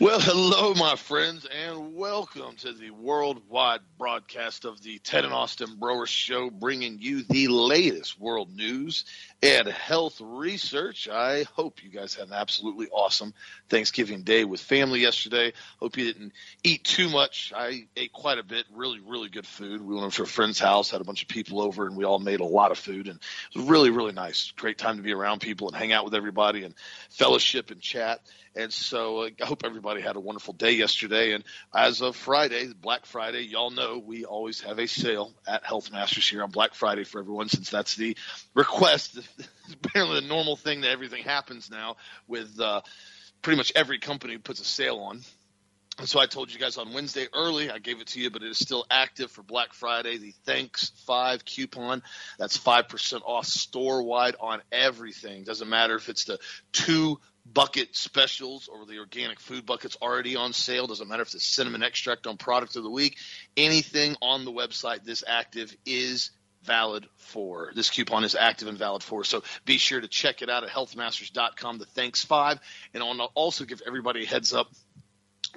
Well, hello, my friends, and welcome to the worldwide broadcast of the Ted and Austin Broer Show, bringing you the latest world news and health research. I hope you guys had an absolutely awesome Thanksgiving day with family yesterday. Hope you didn't eat too much. I ate quite a bit, really, really good food. We went over to a friend's house, had a bunch of people over, and we all made a lot of food, and it was really, really nice. Great time to be around people and hang out with everybody and fellowship and chat. And so uh, I hope everybody had a wonderful day yesterday. And as of Friday, Black Friday, y'all know we always have a sale at Health Masters here on Black Friday for everyone, since that's the request. It's apparently the normal thing that everything happens now with uh, pretty much every company puts a sale on. And so I told you guys on Wednesday early, I gave it to you, but it is still active for Black Friday. The Thanks 5 coupon, that's 5% off store wide on everything. Doesn't matter if it's the two bucket specials or the organic food buckets already on sale. Doesn't matter if it's cinnamon extract on product of the week. Anything on the website this active is valid for. This coupon is active and valid for. So be sure to check it out at healthmasters.com, the thanks five. And I'll also give everybody a heads up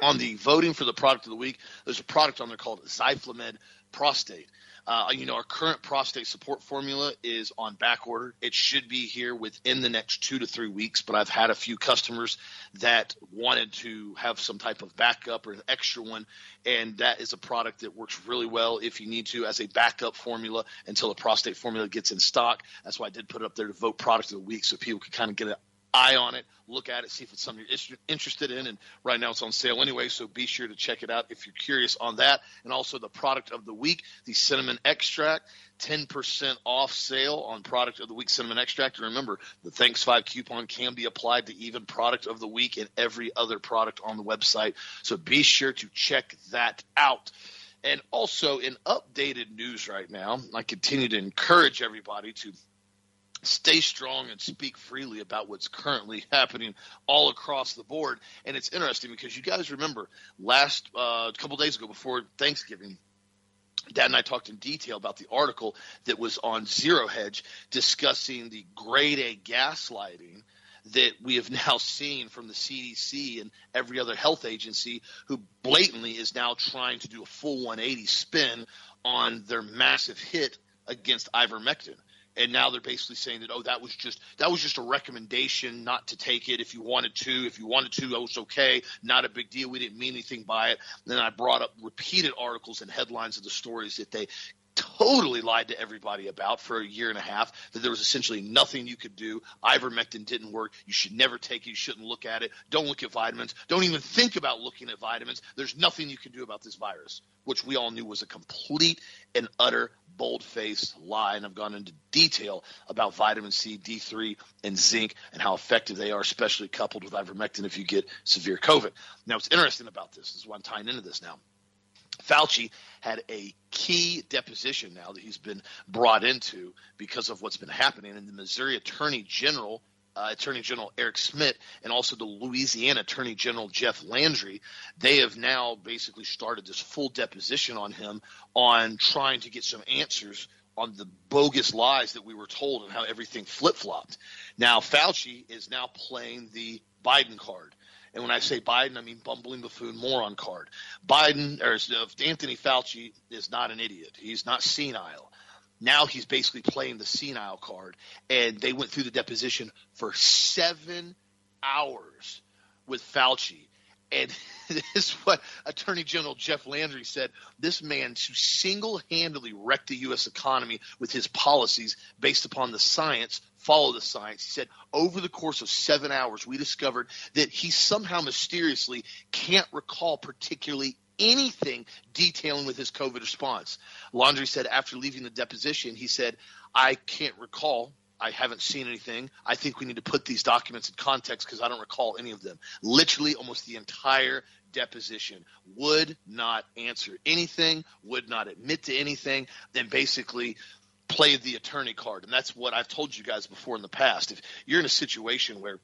on the voting for the product of the week. There's a product on there called Zyflamend Prostate. Uh, you know, our current prostate support formula is on back order. It should be here within the next two to three weeks, but I've had a few customers that wanted to have some type of backup or an extra one, and that is a product that works really well if you need to as a backup formula until the prostate formula gets in stock. That's why I did put it up there to vote product of the week so people could kind of get an eye on it, look at it, see if it's something you're interested in. And right now it's on sale anyway, so be sure to check it out if you're curious on that. And also the product of the week, the cinnamon extract, 10% off sale on product of the week cinnamon extract. And remember, the Thanks 5 coupon can be applied to even product of the week and every other product on the website. So be sure to check that out. And also in updated news right now, I continue to encourage everybody to stay strong and speak freely about what's currently happening all across the board. And it's interesting because you guys remember last uh, couple days ago before Thanksgiving. Dad and I talked in detail about the article that was on Zero Hedge discussing the grade A gaslighting that we have now seen from the CDC and every other health agency who blatantly is now trying to do a full 180 spin on their massive hit against ivermectin and now they're basically saying that oh that was just that was just a recommendation not to take it if you wanted to if you wanted to that was okay not a big deal we didn't mean anything by it and then i brought up repeated articles and headlines of the stories that they totally lied to everybody about for a year and a half that there was essentially nothing you could do. Ivermectin didn't work. You should never take it. You shouldn't look at it. Don't look at vitamins. Don't even think about looking at vitamins. There's nothing you can do about this virus, which we all knew was a complete and utter bold faced lie. And I've gone into detail about vitamin C, D3, and zinc and how effective they are, especially coupled with ivermectin if you get severe COVID. Now, what's interesting about this, this is why I'm tying into this now. Fauci had a key deposition now that he's been brought into because of what's been happening. And the Missouri Attorney General, uh, Attorney General Eric Schmitt, and also the Louisiana Attorney General Jeff Landry, they have now basically started this full deposition on him on trying to get some answers on the bogus lies that we were told and how everything flip flopped. Now, Fauci is now playing the Biden card. And when I say Biden, I mean bumbling buffoon moron card. Biden or uh, Anthony Fauci is not an idiot. He's not senile. Now he's basically playing the senile card. And they went through the deposition for seven hours with Fauci. And this is what Attorney General Jeff Landry said. This man single handedly wrecked the U.S. economy with his policies based upon the science follow the science. He said, over the course of seven hours, we discovered that he somehow mysteriously can't recall particularly anything detailing with his COVID response. Landry said after leaving the deposition, he said, I can't recall. I haven't seen anything. I think we need to put these documents in context because I don't recall any of them. Literally, almost the entire deposition would not answer anything, would not admit to anything, then basically play the attorney card. And that's what I've told you guys before in the past. If you're in a situation where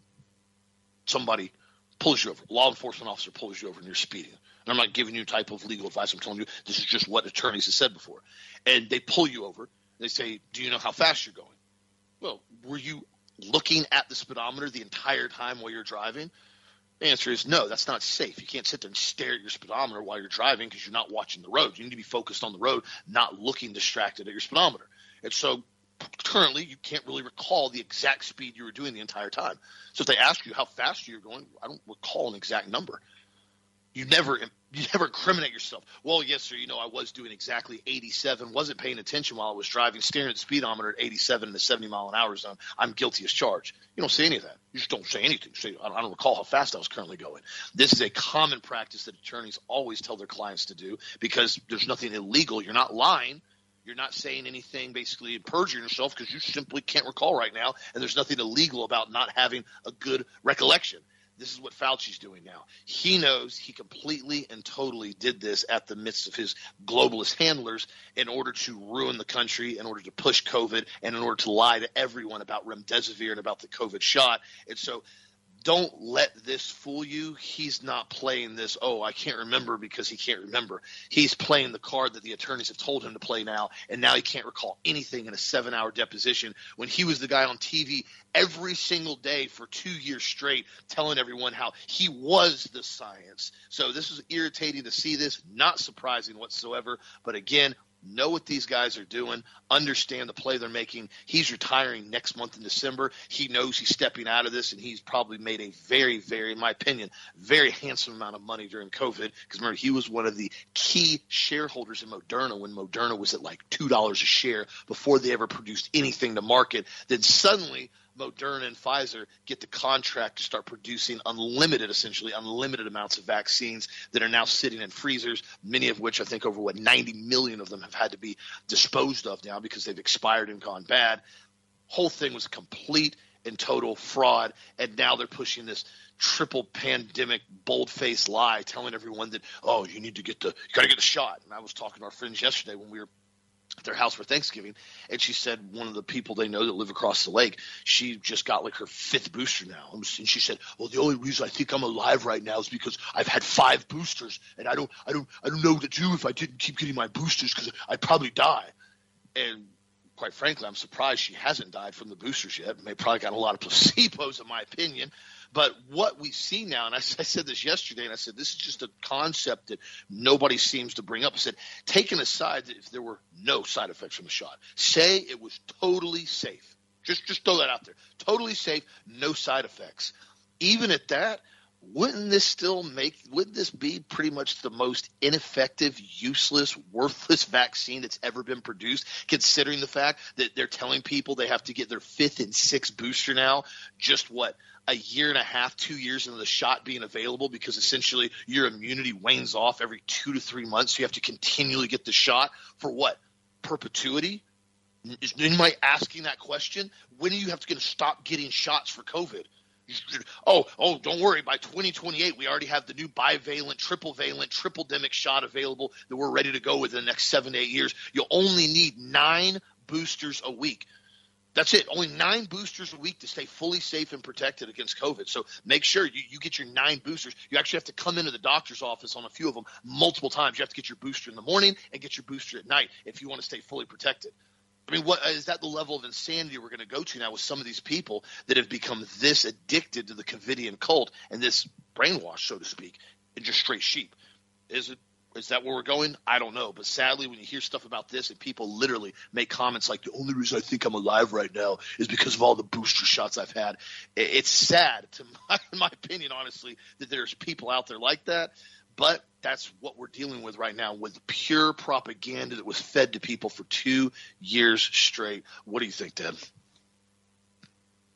somebody pulls you over, law enforcement officer pulls you over and you're speeding, I'm not giving you type of legal advice, I'm telling you this is just what attorneys have said before. And they pull you over, they say, Do you know how fast you're going? Well, were you looking at the speedometer the entire time while you're driving? The answer is no, that's not safe. You can't sit there and stare at your speedometer while you're driving because you're not watching the road. You need to be focused on the road, not looking distracted at your speedometer. And so currently you can't really recall the exact speed you were doing the entire time. So if they ask you how fast you're going, I don't recall an exact number. You never you never incriminate yourself. Well, yes, sir. You know, I was doing exactly 87, wasn't paying attention while I was driving, staring at the speedometer at 87 in the 70 mile an hour zone. I'm guilty as charged. You don't say any of that. You just don't say anything. Say, I don't recall how fast I was currently going. This is a common practice that attorneys always tell their clients to do because there's nothing illegal. You're not lying. You're not saying anything basically perjuring yourself because you simply can't recall right now, and there's nothing illegal about not having a good recollection. This is what Fauci's doing now. He knows he completely and totally did this at the midst of his globalist handlers in order to ruin the country, in order to push COVID, and in order to lie to everyone about remdesivir and about the COVID shot. And so don't let this fool you. He's not playing this, oh, I can't remember because he can't remember. He's playing the card that the attorneys have told him to play now, and now he can't recall anything in a seven hour deposition when he was the guy on TV every single day for two years straight telling everyone how he was the science. So this is irritating to see this, not surprising whatsoever. But again, know what these guys are doing, understand the play they're making. He's retiring next month in December. He knows he's stepping out of this, and he's probably made a very, very, in my opinion, very handsome amount of money during COVID. Because remember, he was one of the key shareholders in Moderna when Moderna was at like two dollars a share before they ever produced anything to market. Then suddenly Moderna and Pfizer get the contract to start producing unlimited, essentially unlimited amounts of vaccines that are now sitting in freezers, many of which I think over what 90 million of them have had to be disposed of now because they've expired and gone bad. Whole thing was complete and total fraud, and now they're pushing this triple pandemic bold faced lie, telling everyone that oh you need to get the you got to get the shot. And I was talking to our friends yesterday when we were at their house for Thanksgiving, and she said one of the people they know that live across the lake, she just got like her fifth booster now, and she said, "Well, the only reason I think I'm alive right now is because I've had five boosters, and I don't, I don't, I don't know what to do if I didn't keep getting my boosters because I'd probably die." And quite frankly, I'm surprised she hasn't died from the boosters yet. They probably got a lot of placebos, in my opinion. But what we see now, and I, I, said this yesterday, and I said this is just a concept that nobody seems to bring up. I said, taken aside that if there were no side effects from the shot, say it was totally safe. Just just throw that out there. Totally safe, no side effects. Even at that, wouldn't this still make would this be pretty much the most ineffective useless worthless vaccine that's ever been produced considering the fact that they're telling people they have to get their fifth and sixth booster now just what a year and a half two years into the shot being available because essentially your immunity wanes off every two to three months you have to continually get the shot for what perpetuity Is anybody asking that question when are you have to to stop getting shots for covid oh, oh, don't worry. By 2028, we already have the new bivalent, triple valent, triple demic shot available that we're ready to go with in the next seven to eight years. You'll only need nine boosters a week. That's it. Only nine boosters a week to stay fully safe and protected against COVID. So make sure you, you get your nine boosters. You actually have to come into the doctor's office on a few of them multiple times. You have to get your booster in the morning and get your booster at night if you want to stay fully protected. I mean, what is that the level of insanity we're going to go to now with some of these people that have become this addicted to the Covidian cult and this brainwash, so to speak, and just straight sheep? Is it is that where we're going? I don't know. But sadly, when you hear stuff about this and people literally make comments like, the only reason I think I'm alive right now is because of all the booster shots I've had, it's sad, to my, in my opinion, honestly, that there's people out there like that. But that's what we're dealing with right now with pure propaganda that was fed to people for two years straight. What do you think, Deb?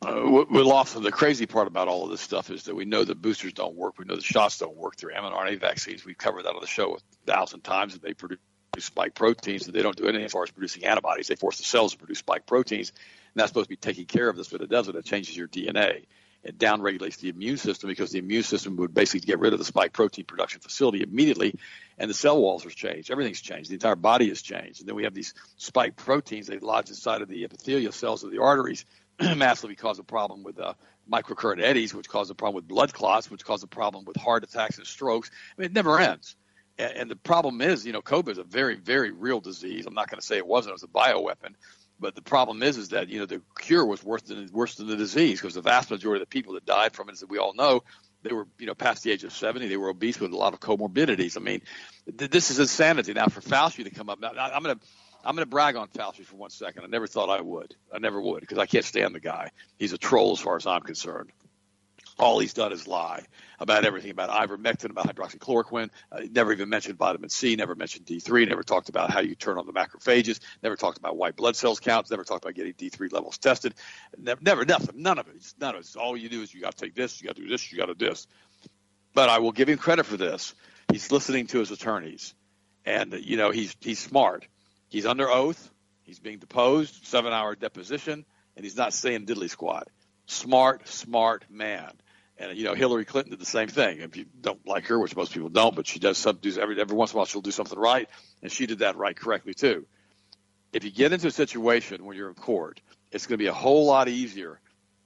Uh, well, the crazy part about all of this stuff is that we know the boosters don't work. We know the shots don't work through mRNA vaccines. We've covered that on the show a thousand times, and they produce spike proteins, and they don't do anything as far as producing antibodies. They force the cells to produce spike proteins, and that's supposed to be taking care of this, but it doesn't. It changes your DNA it downregulates the immune system because the immune system would basically get rid of the spike protein production facility immediately, and the cell walls are changed. Everything's changed. The entire body has changed. And then we have these spike proteins. They lodge inside of the epithelial cells of the arteries, massively cause a problem with uh, microcurrent eddies, which cause a problem with blood clots, which cause a problem with heart attacks and strokes. I mean, it never ends. And, and the problem is, you know, COVID is a very, very real disease. I'm not going to say it wasn't. It was a bioweapon. But the problem is, is that you know the cure was worse than worse than the disease because the vast majority of the people that died from it, as we all know, they were you know past the age of 70. They were obese with a lot of comorbidities. I mean, th- this is insanity. Now for Fauci to come up, now I'm going to I'm going to brag on Fauci for one second. I never thought I would. I never would because I can't stand the guy. He's a troll as far as I'm concerned. All he's done is lie about everything about ivermectin, about hydroxychloroquine. Uh, never even mentioned vitamin C. Never mentioned D3. Never talked about how you turn on the macrophages. Never talked about white blood cells counts. Never talked about getting D3 levels tested. Never, never nothing. None of it. It's none of it. All you do is you got to take this. You got to do this. You got to do this. But I will give him credit for this. He's listening to his attorneys, and you know he's he's smart. He's under oath. He's being deposed, seven hour deposition, and he's not saying diddly squat. Smart, smart man. And you know, Hillary Clinton did the same thing. If you don't like her, which most people don't, but she does some every every once in a while she'll do something right, and she did that right correctly too. If you get into a situation when you're in court, it's going to be a whole lot easier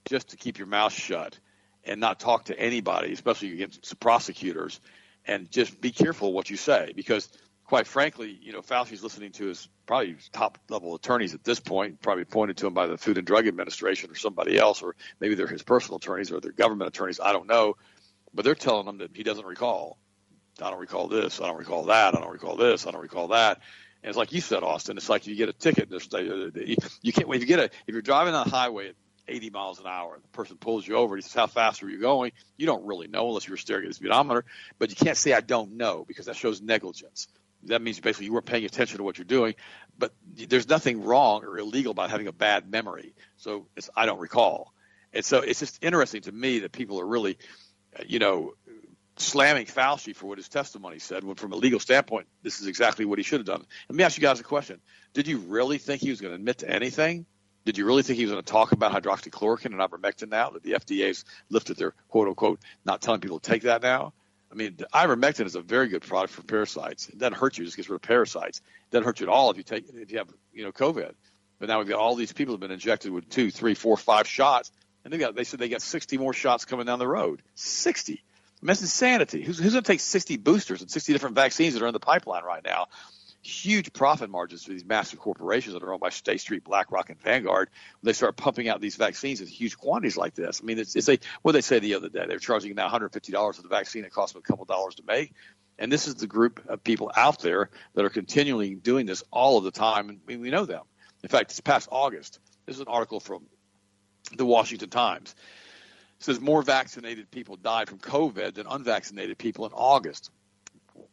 just to keep your mouth shut and not talk to anybody, especially against prosecutors, and just be careful what you say because quite frankly, you know, Fauci's listening to his probably top level attorneys at this point, probably pointed to him by the Food and Drug Administration or somebody else, or maybe they're his personal attorneys or their government attorneys. I don't know, but they're telling him that he doesn't recall. I don't recall this. I don't recall that. I don't recall this. I don't recall that. And it's like you said, Austin. It's like you get a ticket. You can't. When you get a, if you're driving on a highway at 80 miles an hour and the person pulls you over and he says, How fast are you going? You don't really know unless you're staring at the speedometer. But you can't say, I don't know because that shows negligence that means basically you weren't paying attention to what you're doing. But there's nothing wrong or illegal about having a bad memory. So it's I don't recall. And so it's just interesting to me that people are really, you know, slamming Fauci for what his testimony said. When from a legal standpoint, this is exactly what he should have done. Let me ask you guys a question: Did you really think he was going to admit to anything? Did you really think he was going to talk about hydroxychloroquine and ivermectin now that the FDA's lifted their quote unquote not telling people to take that now? I mean, ivermectin is a very good product for parasites. It doesn't hurt you; it just gets rid of parasites. It doesn't hurt you at all if you take if you have you know COVID. But now we've got all these people who've been injected with two, three, four, five shots, and they got they said they got 60 more shots coming down the road. 60. I mean, that's insanity. Who's, who's going to take 60 boosters and 60 different vaccines that are in the pipeline right now huge profit margins for these massive corporations that are owned by State Street, BlackRock, and Vanguard. When they start pumping out these vaccines in huge quantities like this, I mean, it's, it's a what they say the other day. They're charging now $150 for the vaccine. It costs them a couple dollars to make. And this is the group of people out there that are continually doing this all of the time, and we, we know them. In fact, this past August, this is an article from the Washington Times. It says more vaccinated people died from COVID than unvaccinated people in August.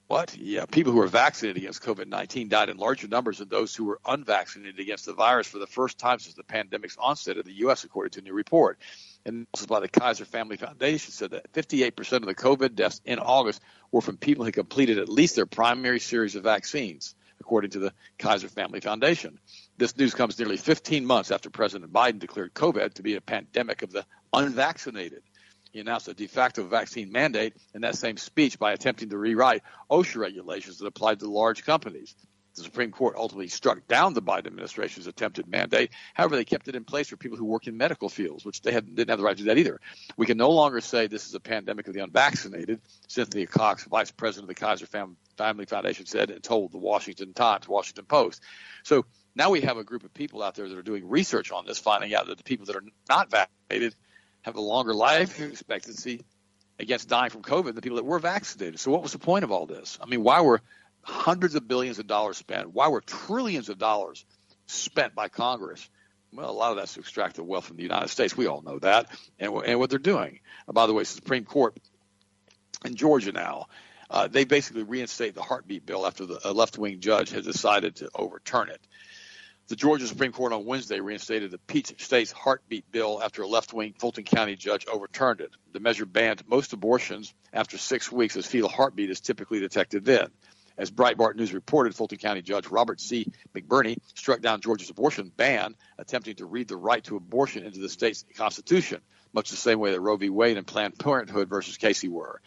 What? Yeah, people who were vaccinated against COVID 19 died in larger numbers than those who were unvaccinated against the virus for the first time since the pandemic's onset in the U.S., according to a new report. And is by the Kaiser Family Foundation said that 58% of the COVID deaths in August were from people who completed at least their primary series of vaccines, according to the Kaiser Family Foundation. This news comes nearly 15 months after President Biden declared COVID to be a pandemic of the unvaccinated. He announced a de facto vaccine mandate in that same speech by attempting to rewrite OSHA regulations that applied to large companies. The Supreme Court ultimately struck down the Biden administration's attempted mandate. However, they kept it in place for people who work in medical fields, which they had, didn't have the right to do that either. We can no longer say this is a pandemic of the unvaccinated. Cynthia Cox, vice president of the Kaiser Family Foundation, said and told the Washington Times, Washington Post. So now we have a group of people out there that are doing research on this, finding out that the people that are not vaccinated have a longer life expectancy against dying from COVID than people that were vaccinated. So what was the point of all this? I mean, why were hundreds of billions of dollars spent? Why were trillions of dollars spent by Congress? Well, a lot of that's to extract the wealth from the United States. We all know that, and, and what they're doing. By the way, Supreme Court in Georgia now, uh, they basically reinstate the heartbeat bill after the left-wing judge has decided to overturn it. The Georgia Supreme Court on Wednesday reinstated the Peach State's heartbeat bill after a left wing Fulton County judge overturned it. The measure banned most abortions after six weeks, as fetal heartbeat is typically detected then. As Breitbart News reported, Fulton County Judge Robert C. McBurney struck down Georgia's abortion ban, attempting to read the right to abortion into the state's constitution, much the same way that Roe v. Wade and Planned Parenthood versus Casey were.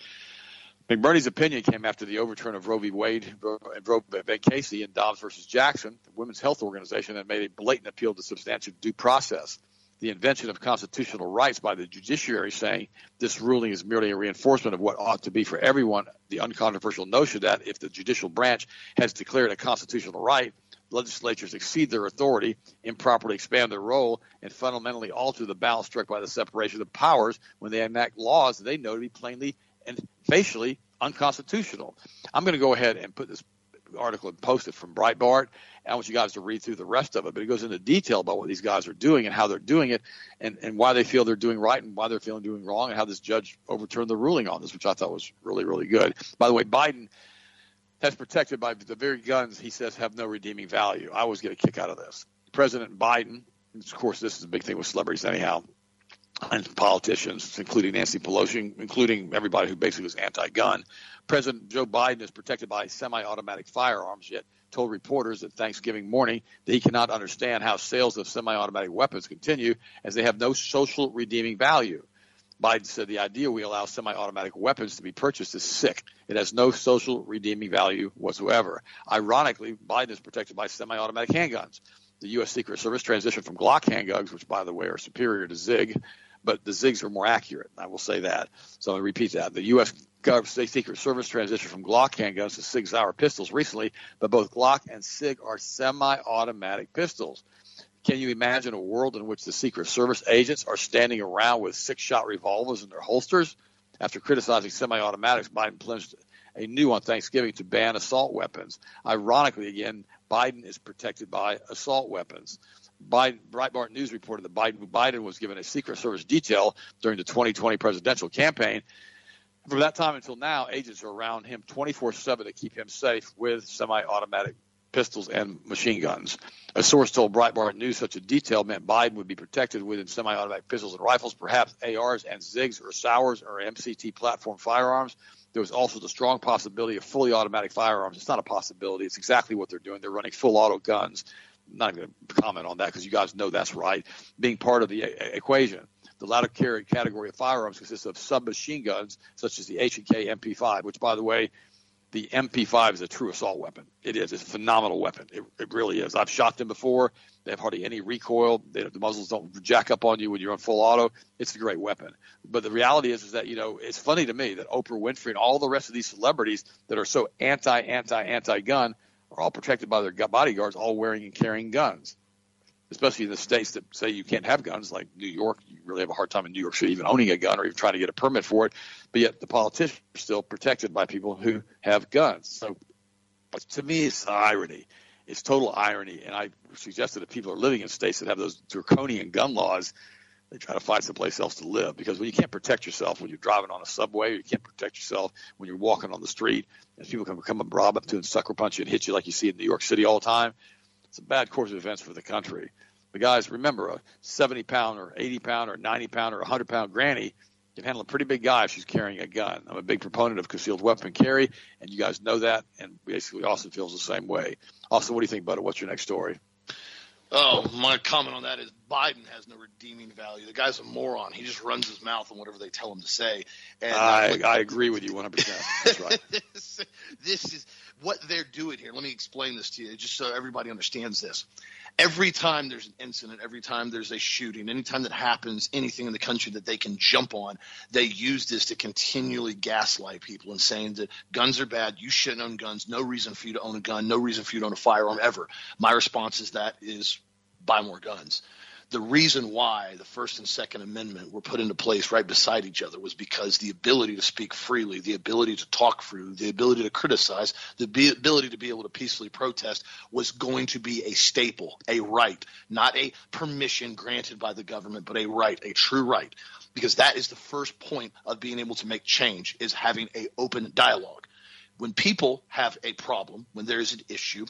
McBurney's opinion came after the overturn of Roe v. Wade and Roe v. Casey and Dobbs versus Jackson, the women's health organization that made a blatant appeal to substantive due process. The invention of constitutional rights by the judiciary saying this ruling is merely a reinforcement of what ought to be for everyone the uncontroversial notion that if the judicial branch has declared a constitutional right, legislatures exceed their authority, improperly expand their role, and fundamentally alter the balance struck by the separation of powers when they enact laws that they know to be plainly and facially unconstitutional. I'm going to go ahead and put this article and post it from Breitbart. I want you guys to read through the rest of it, but it goes into detail about what these guys are doing and how they're doing it and, and why they feel they're doing right and why they're feeling doing wrong and how this judge overturned the ruling on this, which I thought was really, really good. By the way, Biden has protected by the very guns he says have no redeeming value. I always get a kick out of this. President Biden, of course, this is a big thing with celebrities anyhow, and politicians, including Nancy Pelosi, including everybody who basically was anti-gun. President Joe Biden is protected by semi-automatic firearms, yet told reporters at Thanksgiving morning that he cannot understand how sales of semi-automatic weapons continue as they have no social redeeming value. Biden said the idea we allow semi-automatic weapons to be purchased is sick. It has no social redeeming value whatsoever. Ironically, Biden is protected by semi-automatic handguns. The U.S. Secret Service transitioned from Glock handguns, which by the way are superior to Sig, but the Sigs are more accurate. I will say that. So I repeat that. The U.S. State Secret Service transitioned from Glock handguns to Sig Sauer pistols recently, but both Glock and Sig are semi-automatic pistols. Can you imagine a world in which the Secret Service agents are standing around with six-shot revolvers in their holsters? After criticizing semi-automatics, Biden plunged a new on Thanksgiving to ban assault weapons. Ironically, again, Biden is protected by assault weapons. Biden, Breitbart News reported that Biden, Biden was given a Secret Service detail during the 2020 presidential campaign. From that time until now, agents are around him 24 7 to keep him safe with semi automatic pistols and machine guns. A source told Breitbart News such a detail meant Biden would be protected with semi automatic pistols and rifles, perhaps ARs and SIGs or Sauers or MCX platform firearms. There was also the strong possibility of fully automatic firearms. It's not a possibility. It's exactly what they're doing. They're running full auto guns not going to comment on that because you guys know that's right, being part of the equation. The latter category of firearms consists of submachine guns such as the H&K MP5, which, by the way, the MP5 is a true assault weapon. It is. It's a phenomenal weapon. It, it really is. I've shot them before. They have hardly any recoil. They, the muzzles don't jack up on you when you're on full auto. It's a great weapon. But the reality is, is that you know it's funny to me that Oprah Winfrey and all the rest of these celebrities that are so anti, anti, anti gun are all protected by their bodyguards, all wearing and carrying guns. Especially in the states that say you can't have guns, like New York, you really have a hard time in New York City even owning a gun or even trying to get a permit for it. But yet the politicians are still protected by people who have guns. So to me, it's irony. It's total irony. And I suggested that people are living in states that have those draconian gun laws they try to find someplace else to live because when you can't protect yourself when you're driving on a subway, you can't protect yourself when you're walking on the street, and people can come and rob up to and sucker punch you and hit you like you see in New York City all the time. It's a bad course of events for the country. But guys, remember a 70 pound or 80 pound or 90 pound or 100 pound granny can handle a pretty big guy if she's carrying a gun. I'm a big proponent of concealed weapon carry, and you guys know that. And basically, Austin feels the same way. Austin, what do you think about it? What's your next story? Oh, my comment on that is Biden has no redeeming value. The guy's a moron. He just runs his mouth on whatever they tell him to say. And uh, I, I agree with you 100%. That's right. this, this is what they're doing here. Let me explain this to you just so everybody understands this. Every time there's an incident, every time there's a shooting, anytime that happens, anything in the country that they can jump on, they use this to continually gaslight people and saying that guns are bad, you shouldn't own guns, no reason for you to own a gun, no reason for you to own a firearm ever. My response is that is buy more guns the reason why the First and Second Amendment were put into place right beside each other was because the ability to speak freely, the ability to talk freely, the ability to criticize, the ability to be able to peacefully protest was going to be a staple, a right, not a permission granted by the government, but a right, a true right. Because that is the first point of being able to make change is having a open dialogue. When people have a problem, when there is an issue,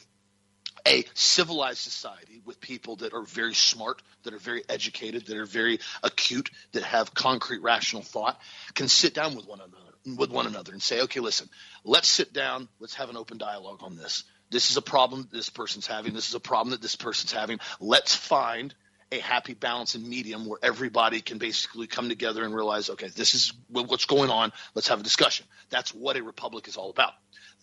a civilized society with people that are very smart, that are very educated, that are very acute, that have concrete rational thought, can sit down with one another with one another and say, okay, listen, let's sit down, let's have an open dialogue on this. This is a problem this person's having. This is a problem that this person's having. Let's find a happy balance and medium where everybody can basically come together and realize, okay, this is what's going on. Let's have a discussion. That's what a republic is all about.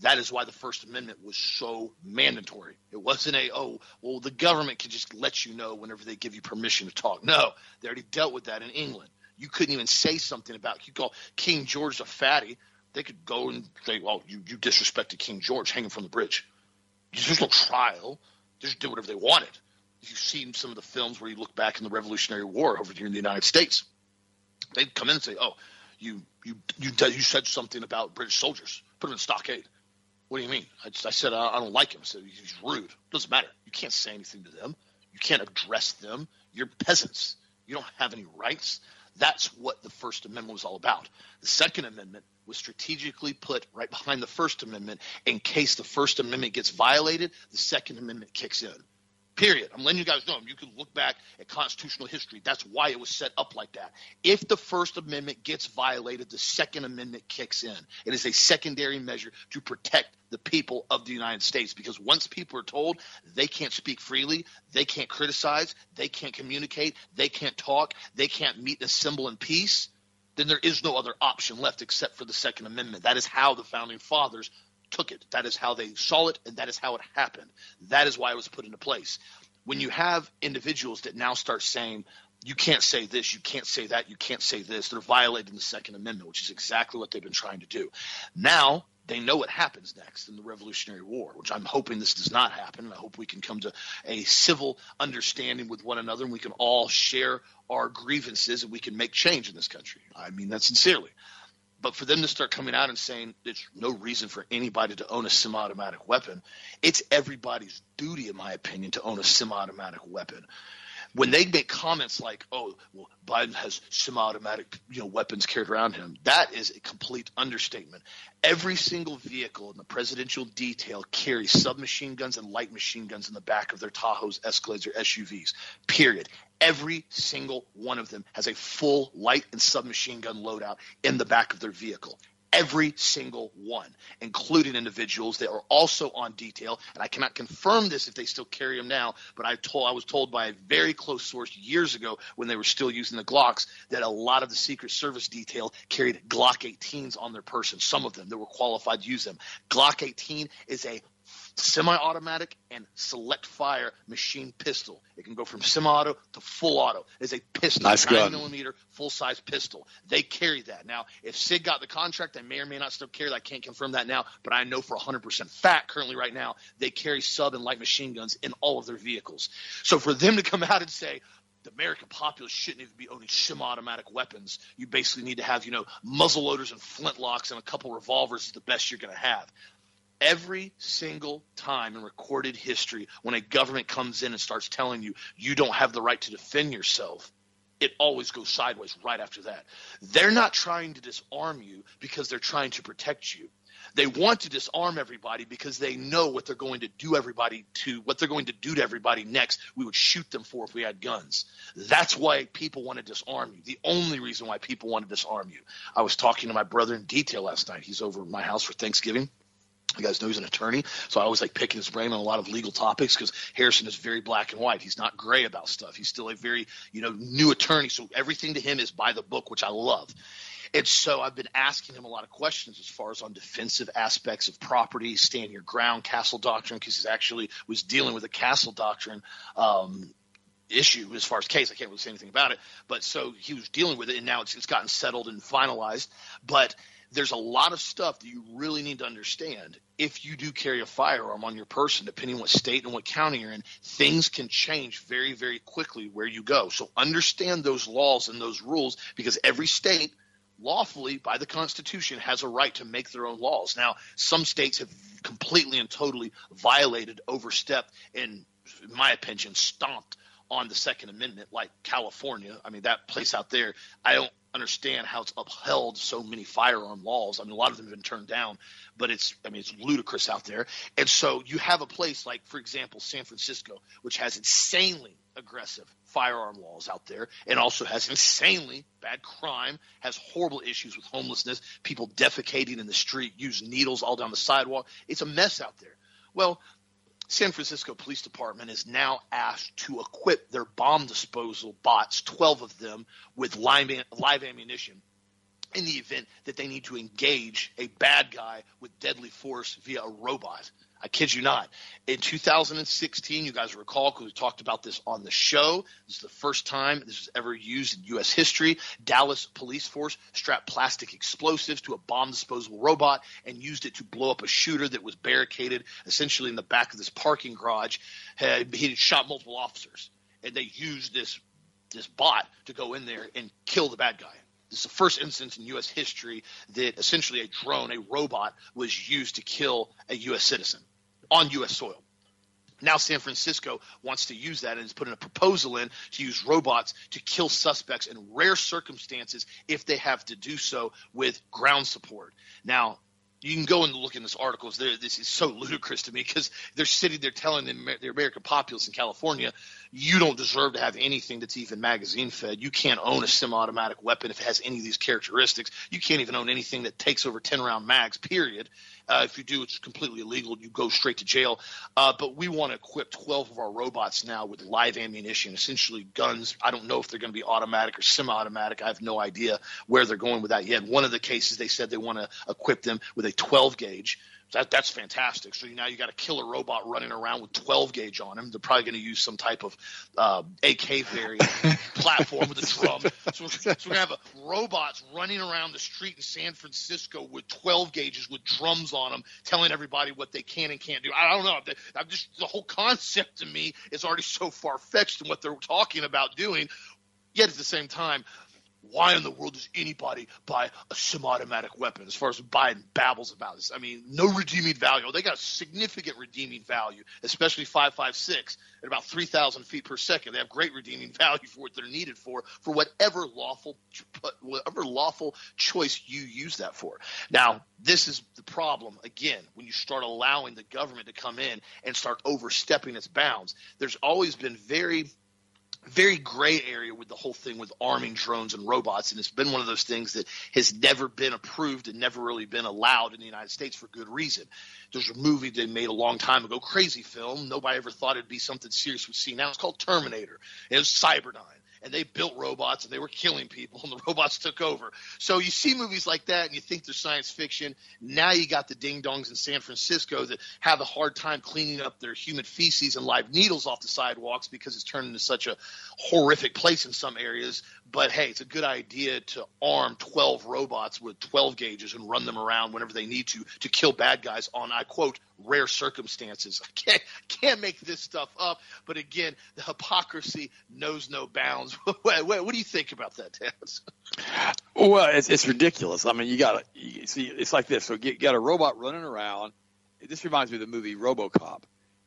That is why the First Amendment was so mandatory. It wasn't a, oh, well, the government can just let you know whenever they give you permission to talk. No, they already dealt with that in England. You couldn't even say something about, you call King George a fatty. They could go and say, well, you, you disrespected King George, hanging from the bridge. There's no trial. They just did whatever they wanted. You've seen some of the films where you look back in the Revolutionary War over here in the United States. They'd come in and say, "Oh, you you you you said something about British soldiers. Put them in stockade." What do you mean? I, just, I said I, I don't like him. I said he's rude. Doesn't matter. You can't say anything to them. You can't address them. You're peasants. You don't have any rights. That's what the First Amendment was all about. The Second Amendment was strategically put right behind the First Amendment in case the First Amendment gets violated, the Second Amendment kicks in. Period. I'm letting you guys know. You can look back at constitutional history. That's why it was set up like that. If the First Amendment gets violated, the Second Amendment kicks in. It is a secondary measure to protect the people of the United States because once people are told they can't speak freely, they can't criticize, they can't communicate, they can't talk, they can't meet and assemble in peace, then there is no other option left except for the Second Amendment. That is how the founding fathers took it. That is how they saw it, and that is how it happened. That is why it was put into place. When you have individuals that now start saying, you can't say this, you can't say that, you can't say this, they're violating the Second Amendment, which is exactly what they've been trying to do. Now, they know what happens next in the Revolutionary War, which I'm hoping this does not happen. I hope we can come to a civil understanding with one another and we can all share our grievances and we can make change in this country. I mean that sincerely. But for them to start coming out and saying there's no reason for anybody to own a semi automatic weapon, it's everybody's duty, in my opinion, to own a semi automatic weapon when they make comments like, "Oh, well, Biden has semi-automatic, you know, weapons carried around him," that is a complete understatement. Every single vehicle in the presidential detail carries submachine guns and light machine guns in the back of their Tahoes, Escalades, or SUVs. Period. Every single one of them has a full light and submachine gun loadout in the back of their vehicle every single one, including individuals that are also on detail. And I cannot confirm this if they still carry them now, but I told I was told by a very close source years ago when they were still using the Glocks that a lot of the Secret Service detail carried Glock 18s on their person. Some of them that were qualified to use them. Glock 18 is a semi-automatic and select fire machine pistol. It can go from semi-auto to full auto. It's a pistol, nice nine gun. millimeter, full size pistol. They carry that. Now, if Sig got the contract, they may or may not still carry that. I can't confirm that now, but I know for 100% fact currently right now they carry sub and light machine guns in all of their vehicles. So for them to come out and say, the American populace shouldn't even be owning semi-automatic weapons. You basically need to have, you know, muzzle loaders and flintlocks and a couple revolvers is the best you're going to have every single time in recorded history when a government comes in and starts telling you you don't have the right to defend yourself it always goes sideways right after that. They're not trying to disarm you because they're trying to protect you. They want to disarm everybody because they know what they're going to do everybody to what they're going to do to everybody next. We would shoot them for if we had guns. That's why people want to disarm you. The only reason why people want to disarm you. I was talking to my brother in detail last night. He's over at my house for thanksgiving you guys know he's an attorney, so I always like picking his brain on a lot of legal topics because Harrison is very black and white. He's not gray about stuff. He's still a very you know new attorney, so everything to him is by the book, which I love. And so I've been asking him a lot of questions as far as on defensive aspects of property, stand your ground, castle doctrine, because he actually was dealing with a castle doctrine um, issue as far as case. I can't really say anything about it, but so he was dealing with it, and now it's, it's gotten settled and finalized. But there's a lot of stuff that you really need to understand if you do carry a firearm on your person, depending on what state and what county you're in, things can change very, very quickly where you go. So understand those laws and those rules because every state lawfully by the Constitution has a right to make their own laws. Now, some states have completely and totally violated, overstepped, and in my opinion, stomped on the Second Amendment, like California. I mean, that place out there, I don't understand how it's upheld so many firearm laws. I mean, a lot of them have been turned down, but it's, I mean, it's ludicrous out there. And so you have a place like, for example, San Francisco, which has insanely aggressive firearm laws out there and also has insanely bad crime, has horrible issues with homelessness, people defecating in the street, use needles all down the sidewalk. It's a mess out there. Well, San Francisco Police Department is now asked to equip their bomb disposal bots, 12 of them, with live, live ammunition in the event that they need to engage a bad guy with deadly force via a robot. I kid you not. In 2016, you guys recall because we talked about this on the show. This is the first time this was ever used in U.S. history. Dallas police force strapped plastic explosives to a bomb disposable robot and used it to blow up a shooter that was barricaded essentially in the back of this parking garage. He had shot multiple officers, and they used this this bot to go in there and kill the bad guy. This is the first instance in U.S. history that essentially a drone, a robot, was used to kill a U.S. citizen on U.S. soil. Now San Francisco wants to use that and is putting a proposal in to use robots to kill suspects in rare circumstances if they have to do so with ground support. Now, you can go and look in this article. This is so ludicrous to me because they're sitting there telling the American populace in California, you don't deserve to have anything that's even magazine fed. You can't own a semi-automatic weapon if it has any of these characteristics. You can't even own anything that takes over 10 round mags, period. Uh, if you do, it's completely illegal. You go straight to jail. Uh, but we want to equip 12 of our robots now with live ammunition, essentially guns. I don't know if they're going to be automatic or semi-automatic. I have no idea where they're going with that yet. One of the cases, they said they want to equip them with a 12 gauge that that's fantastic. So now you got a killer robot running around with 12 gauge on him. They're probably going to use some type of uh, AK variant platform with a drum. So, so we're going to have robots running around the street in San Francisco with 12 gauges with drums on them, telling everybody what they can and can't do. I don't know. I'm just the whole concept to me is already so far fetched in what they're talking about doing. Yet at the same time, why in the world does anybody buy a semi-automatic weapon? As far as Biden babbles about this, I mean, no redeeming value. They got a significant redeeming value, especially 5.56 at about 3,000 feet per second. They have great redeeming value for what they're needed for, for whatever lawful, whatever lawful choice you use that for. Now, this is the problem. Again, when you start allowing the government to come in and start overstepping its bounds, there's always been very very gray area with the whole thing with arming drones and robots, and it's been one of those things that has never been approved and never really been allowed in the United States for good reason. There's a movie they made a long time ago, crazy film. Nobody ever thought it'd be something serious we'd see now. It's called Terminator. It was Cyberdyne and they built robots and they were killing people and the robots took over. So you see movies like that and you think they're science fiction. Now you got the ding dongs in San Francisco that have a hard time cleaning up their human feces and live needles off the sidewalks because it's turned into such a horrific place in some areas. But hey, it's a good idea to arm 12 robots with 12 gauges and run them around whenever they need to to kill bad guys on, I quote, rare circumstances. I can't, can't make this stuff up. But again, the hypocrisy knows no bounds. what, what, what, do you think about that, Taz? Well, it's, it's ridiculous. I mean, you got to see. It's like this. So you got a robot running around. This reminds me of the movie RoboCop.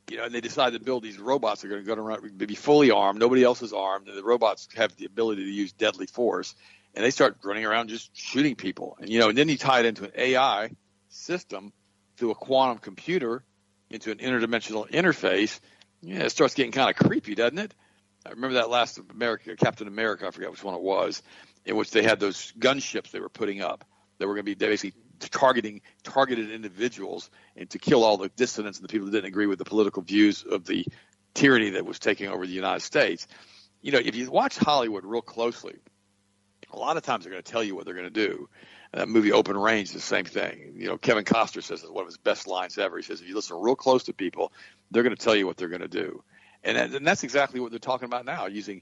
You know, and they decide to build these robots that are going to go around, be fully armed. Nobody else is armed, and the robots have the ability to use deadly force. And they start running around just shooting people. And you know, and then you tie it into an AI system through a quantum computer into an interdimensional interface, yeah, it starts getting kind of creepy, doesn't it? I remember that last America, Captain America, I forget which one it was, in which they had those gunships they were putting up that were going to be basically targeting targeted individuals and to kill all the dissidents and the people that didn't agree with the political views of the tyranny that was taking over the United States. You know, if you watch Hollywood real closely, a lot of times they're going to tell you what they're going to do. And that movie Open Range, the same thing. You know, Kevin Costner says it's one of his best lines ever. He says, if you listen real close to people, they're going to tell you what they're going to do. And, and that's exactly what they're talking about now, using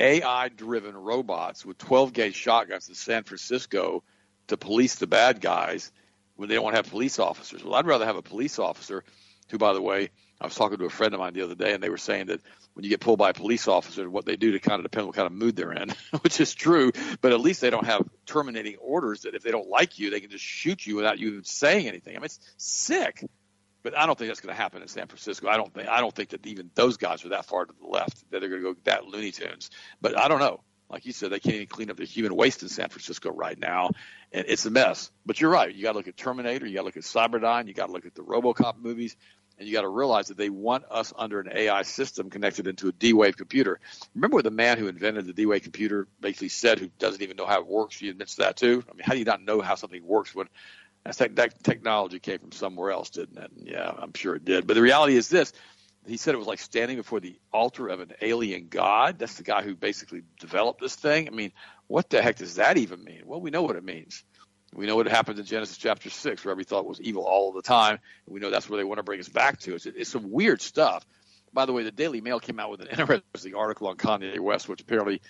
AI driven robots with 12 gauge shotguns in San Francisco to police the bad guys when they don't want to have police officers. Well, I'd rather have a police officer who, by the way, I was talking to a friend of mine the other day, and they were saying that when you get pulled by a police officer, what they do to kind of depend on what kind of mood they're in, which is true. But at least they don't have terminating orders that if they don't like you, they can just shoot you without you even saying anything. I mean, it's sick. But I don't think that's going to happen in San Francisco. I don't think I don't think that even those guys are that far to the left that they're going to go that Looney Tunes. But I don't know. Like you said, they can't even clean up the human waste in San Francisco right now, and it's a mess. But you're right. You got to look at Terminator. You got to look at Cyberdyne. You got to look at the RoboCop movies and you got to realize that they want us under an AI system connected into a D-Wave computer. Remember what the man who invented the D-Wave computer basically said, who doesn't even know how it works? He admits that too. I mean, how do you not know how something works when that, that technology came from somewhere else, didn't it? Yeah, I'm sure it did. But the reality is this: he said it was like standing before the altar of an alien god. That's the guy who basically developed this thing. I mean, what the heck does that even mean? Well, we know what it means. We know what happened in Genesis chapter 6, where every thought was evil all the time. And we know that's where they want to bring us back to. It's, it's some weird stuff. By the way, the Daily Mail came out with an interesting article on Kanye West, which apparently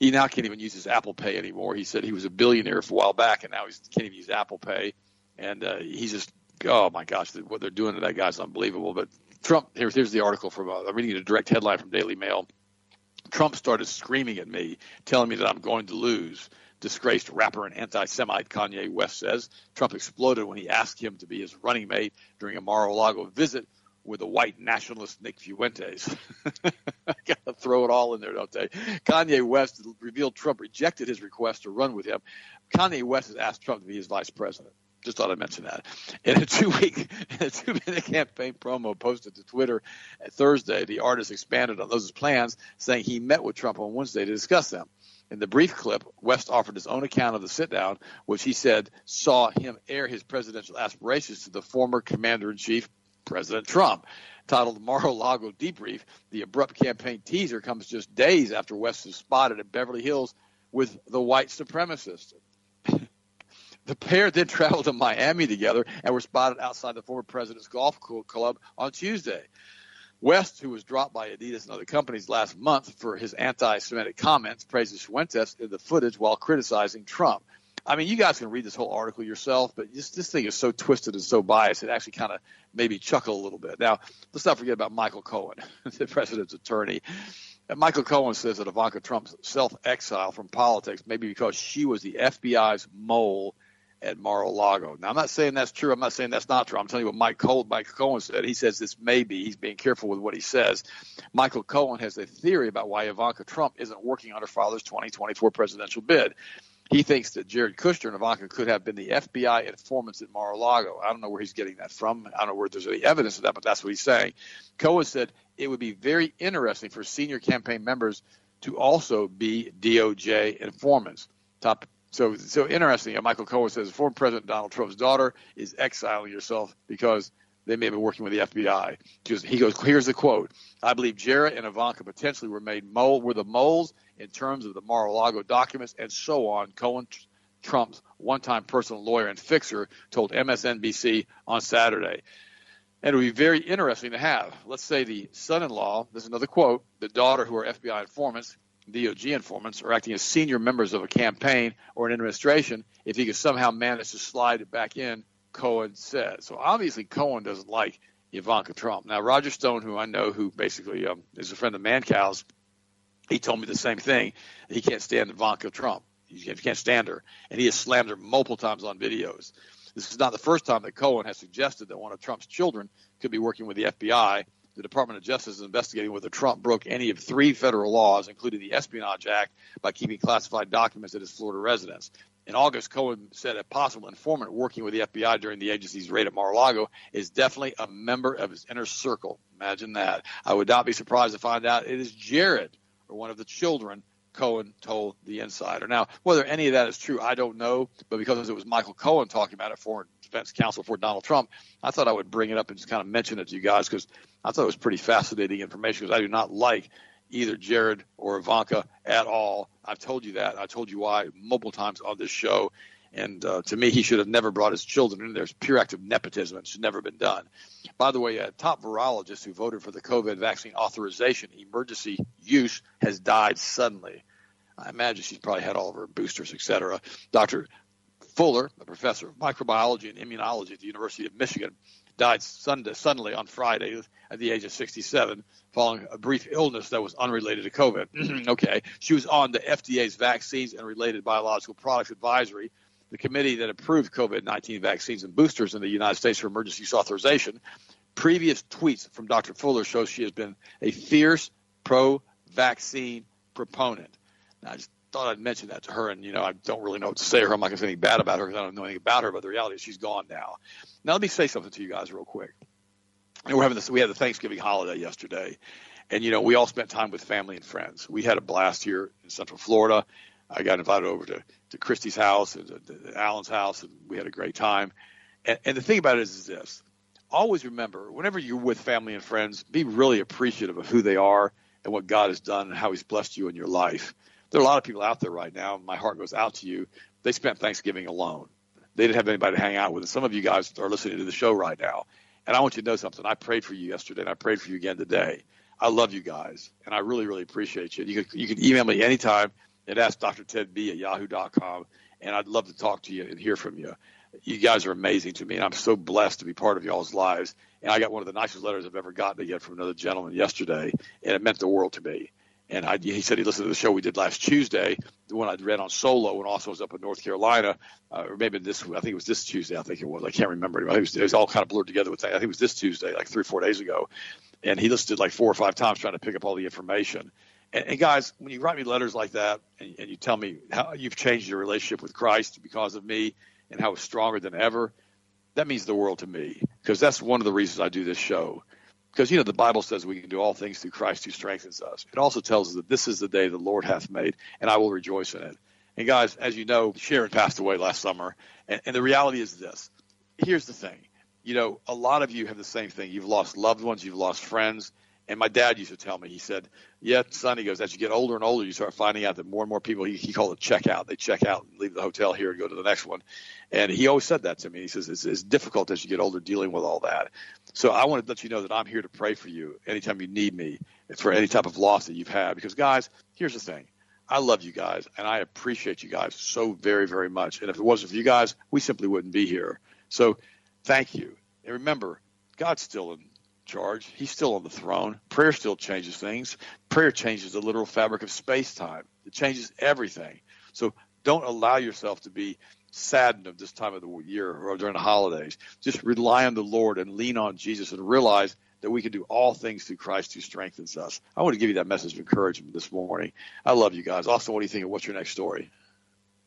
he now can't even use his Apple Pay anymore. He said he was a billionaire for a while back, and now he can't even use Apple Pay. And uh, he's just, oh my gosh, what they're doing to that guy's unbelievable. But Trump, here's, here's the article from, uh, I'm reading a direct headline from Daily Mail. Trump started screaming at me, telling me that I'm going to lose. Disgraced rapper and anti Semite Kanye West says Trump exploded when he asked him to be his running mate during a Mar a Lago visit with the white nationalist Nick Fuentes. Gotta throw it all in there, don't they? Kanye West revealed Trump rejected his request to run with him. Kanye West has asked Trump to be his vice president. Just thought I'd mention that. In a two week, a two minute campaign promo posted to Twitter Thursday, the artist expanded on those plans, saying he met with Trump on Wednesday to discuss them. In the brief clip, West offered his own account of the sit down, which he said saw him air his presidential aspirations to the former commander in chief, President Trump. Titled Mar-a-Lago Debrief, the abrupt campaign teaser comes just days after West is spotted at Beverly Hills with the white supremacist. The pair then traveled to Miami together and were spotted outside the former president's golf club on Tuesday. West, who was dropped by Adidas and other companies last month for his anti-Semitic comments, praises Fuentes in the footage while criticizing Trump. I mean, you guys can read this whole article yourself, but this, this thing is so twisted and so biased, it actually kind of made me chuckle a little bit. Now, let's not forget about Michael Cohen, the president's attorney. And Michael Cohen says that Ivanka Trump's self-exile from politics may be because she was the FBI's mole at Mar-a-Lago. Now, I'm not saying that's true. I'm not saying that's not true. I'm telling you what Mike Cole, Mike Cohen said. He says this may be. He's being careful with what he says. Michael Cohen has a theory about why Ivanka Trump isn't working on her father's 2024 presidential bid. He thinks that Jared Kushner and Ivanka could have been the FBI informants at Mar-a-Lago. I don't know where he's getting that from. I don't know where there's any evidence of that, but that's what he's saying. Cohen said it would be very interesting for senior campaign members to also be DOJ informants. Top so so interesting. Michael Cohen says former President Donald Trump's daughter is exiling herself because they may have been working with the FBI. He goes, here's the quote: "I believe Jared and Ivanka potentially were made mole were the moles in terms of the Mar-a-Lago documents and so on." Cohen, Trump's one-time personal lawyer and fixer, told MSNBC on Saturday. And it would be very interesting to have, let's say, the son-in-law. This is another quote: "The daughter, who are FBI informants." DOJ informants are acting as senior members of a campaign or an administration if he could somehow manage to slide it back in, Cohen said. So obviously Cohen doesn't like Ivanka Trump. Now Roger Stone, who I know, who basically um, is a friend of Mancow's, he told me the same thing. He can't stand Ivanka Trump. He can't stand her, and he has slammed her multiple times on videos. This is not the first time that Cohen has suggested that one of Trump's children could be working with the FBI the Department of Justice is investigating whether Trump broke any of three federal laws, including the Espionage Act, by keeping classified documents at his Florida residence. In August, Cohen said a possible informant working with the FBI during the agency's raid at Mar-a-Lago is definitely a member of his inner circle. Imagine that. I would not be surprised to find out it is Jared or one of the children Cohen told the insider. Now, whether any of that is true, I don't know. But because it was Michael Cohen talking about it, foreign defense counsel for Donald Trump, I thought I would bring it up and just kind of mention it to you guys because I thought it was pretty fascinating information because I do not like either Jared or Ivanka at all. I've told you that. I told you why multiple times on this show. And uh, to me, he should have never brought his children in. There's pure act of nepotism. It's never been done. By the way, a top virologist who voted for the COVID vaccine authorization emergency use has died suddenly. I imagine she's probably had all of her boosters, et cetera. Dr. Fuller, a professor of microbiology and immunology at the University of Michigan, died Sunday, suddenly on Friday at the age of 67 following a brief illness that was unrelated to COVID. okay, she was on the FDA's Vaccines and Related Biological Products Advisory, the committee that approved COVID 19 vaccines and boosters in the United States for emergency use authorization. Previous tweets from Dr. Fuller show she has been a fierce pro vaccine proponent. Now, just thought I'd mention that to her, and you know, I don't really know what to say to her. I'm not going to say anything bad about her because I don't know anything about her. But the reality is, she's gone now. Now, let me say something to you guys real quick. And we're having this. We had the Thanksgiving holiday yesterday, and you know, we all spent time with family and friends. We had a blast here in Central Florida. I got invited over to to Christy's house and to, to Alan's house, and we had a great time. And, and the thing about it is, is this: always remember, whenever you're with family and friends, be really appreciative of who they are and what God has done and how He's blessed you in your life There are a lot of people out there right now. My heart goes out to you. They spent Thanksgiving alone. They didn't have anybody to hang out with. And some of you guys are listening to the show right now. And I want you to know something. I prayed for you yesterday, and I prayed for you again today. I love you guys, and I really, really appreciate you. You can, you can email me anytime and ask Doctor at askdrtedb at yahoo.com, and I'd love to talk to you and hear from you. You guys are amazing to me, and I'm so blessed to be part of y'all's lives. And I got one of the nicest letters I've ever gotten to get from another gentleman yesterday, and it meant the world to me. And I, he said he listened to the show we did last Tuesday, the one I read on solo, and also was up in North Carolina, uh, or maybe this. I think it was this Tuesday. I think it was. I can't remember. It was, it was all kind of blurred together with. That. I think it was this Tuesday, like three or four days ago, and he listened like four or five times trying to pick up all the information. And, and guys, when you write me letters like that, and, and you tell me how you've changed your relationship with Christ because of me, and how it's stronger than ever, that means the world to me because that's one of the reasons I do this show because, you know, the Bible says we can do all things through Christ who strengthens us. It also tells us that this is the day the Lord hath made, and I will rejoice in it. And guys, as you know, Sharon passed away last summer. And, and the reality is this here's the thing. You know, a lot of you have the same thing. You've lost loved ones, you've lost friends. And my dad used to tell me, he said, Yeah, son, he goes, as you get older and older, you start finding out that more and more people, he, he called it check out. They check out and leave the hotel here and go to the next one. And he always said that to me. He says, It's, it's difficult as you get older dealing with all that. So I want to let you know that I'm here to pray for you anytime you need me for any type of loss that you've had. Because, guys, here's the thing. I love you guys and I appreciate you guys so very, very much. And if it wasn't for you guys, we simply wouldn't be here. So thank you. And remember, God's still in charge. He's still on the throne. Prayer still changes things. Prayer changes the literal fabric of space time. It changes everything. So don't allow yourself to be saddened of this time of the year or during the holidays. Just rely on the Lord and lean on Jesus and realize that we can do all things through Christ who strengthens us. I want to give you that message of encouragement this morning. I love you guys. Also, what do you think of what's your next story?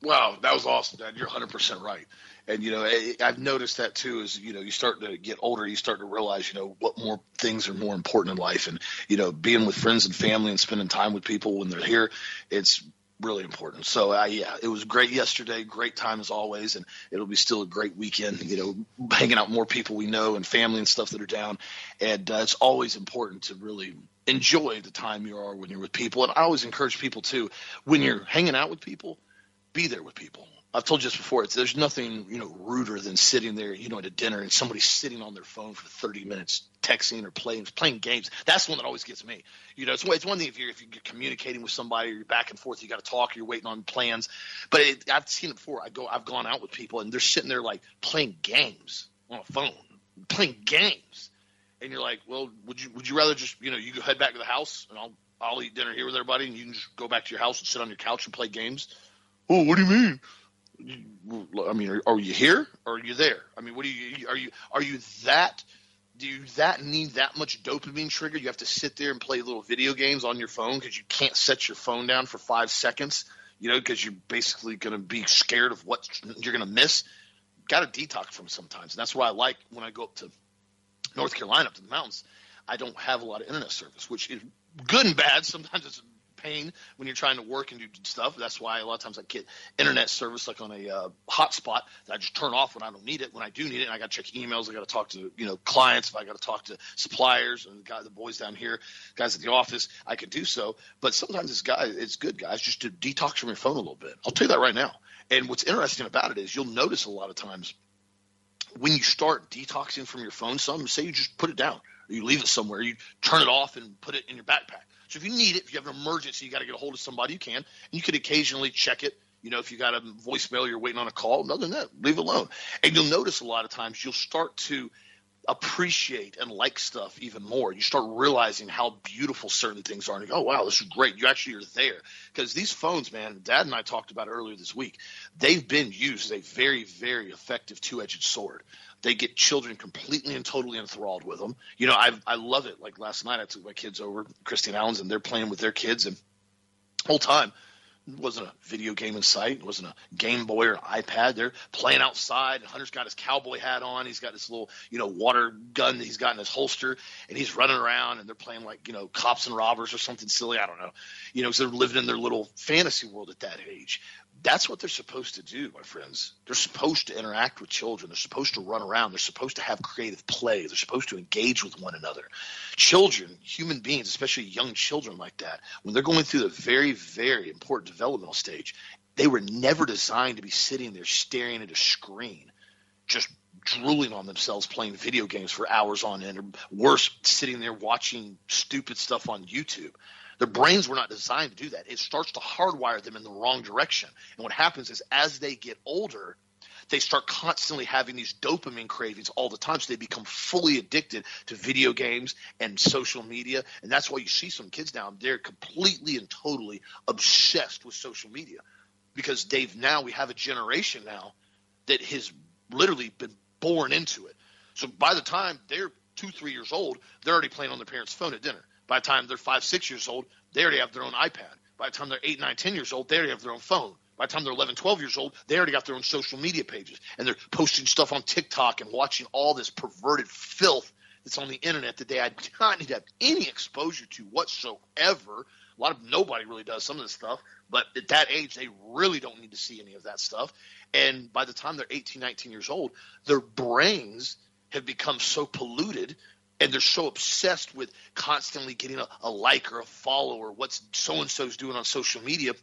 Wow, that was awesome, Dad. You're 100% right. And, you know, I've noticed that too is, you know, you start to get older, you start to realize, you know, what more things are more important in life. And, you know, being with friends and family and spending time with people when they're here, it's really important. So, uh, yeah, it was great yesterday. Great time as always. And it'll be still a great weekend, you know, hanging out more people we know and family and stuff that are down. And uh, it's always important to really enjoy the time you are when you're with people. And I always encourage people too, when you're hanging out with people – be there with people. I've told you this before. It's, there's nothing you know ruder than sitting there, you know, at a dinner and somebody's sitting on their phone for 30 minutes, texting or playing playing games. That's one that always gets me. You know, it's, it's one thing if you're if you're communicating with somebody, or you're back and forth, you got to talk, you're waiting on plans. But it, I've seen it before. I go, I've gone out with people and they're sitting there like playing games on a phone, playing games, and you're like, well, would you would you rather just you know you head back to the house and I'll I'll eat dinner here with everybody and you can just go back to your house and sit on your couch and play games Oh, what do you mean? I mean, are, are, you here or are you there? I mean, what do you are you are you that? Do that need that much dopamine trigger? You have to sit there and play little video games on your phone because you can't set your phone down for five seconds. You know, because you're basically going to be scared of what you're going to miss. Got to detox from sometimes, and that's why I like when I go up to North Carolina, up to the mountains. I don't have a lot of internet service, which is good and bad. Sometimes it's pain when you're trying to work and do stuff. That's why a lot of times I get internet service like on a uh, hotspot that I just turn off when I don't need it. When I do need it, and I got to check emails. I got to talk to you know clients. If I got to talk to suppliers and the guy, the boys down here, guys at the office, I could do so. But sometimes it's guys, it's good guys just to detox from your phone a little bit. I'll tell you that right now. And what's interesting about it is you'll notice a lot of times when you start detoxing from your phone, some say you just put it down, you leave it somewhere, you turn it off and put it in your backpack. So if you need it, if you have an emergency, you got to get a hold of somebody, you can. And you could occasionally check it. You know, if you got a voicemail, you're waiting on a call. Other than that, leave it alone. And you'll notice a lot of times you'll start to appreciate and like stuff even more. You start realizing how beautiful certain things are. And you go, oh, wow, this is great. You actually are there. Because these phones, man, Dad and I talked about earlier this week, they've been used as a very, very effective two edged sword. They get children completely and totally enthralled with them. You know, I I love it. Like last night, I took my kids over, Christy and Allen's, and they're playing with their kids, and whole time wasn't a video game in sight. It wasn't a Game Boy or iPad. They're playing outside. And Hunter's got his cowboy hat on. He's got this little, you know, water gun that he's got in his holster, and he's running around. And they're playing like, you know, cops and robbers or something silly. I don't know, you know, because they're living in their little fantasy world at that age. That's what they're supposed to do, my friends. They're supposed to interact with children. They're supposed to run around. They're supposed to have creative play. They're supposed to engage with one another. Children, human beings, especially young children like that, when they're going through the very, very important developmental stage, they were never designed to be sitting there staring at a screen, just drooling on themselves playing video games for hours on end, or worse, sitting there watching stupid stuff on YouTube. Their brains were not designed to do that. It starts to hardwire them in the wrong direction. And what happens is as they get older, they start constantly having these dopamine cravings all the time. So they become fully addicted to video games and social media. And that's why you see some kids now, they're completely and totally obsessed with social media because they've now, we have a generation now that has literally been born into it. So by the time they're two, three years old, they're already playing on their parents' phone at dinner. By the time they're five, six years old, they already have their own iPad. By the time they're eight, nine, ten years old, they already have their own phone. By the time they're 11, 12 years old, they already got their own social media pages and they're posting stuff on TikTok and watching all this perverted filth that's on the internet that they do not need to have any exposure to whatsoever. A lot of nobody really does some of this stuff, but at that age, they really don't need to see any of that stuff. And by the time they're 18, 19 years old, their brains have become so polluted and they're so obsessed with constantly getting a, a like or a follow or what's so and so's doing on social media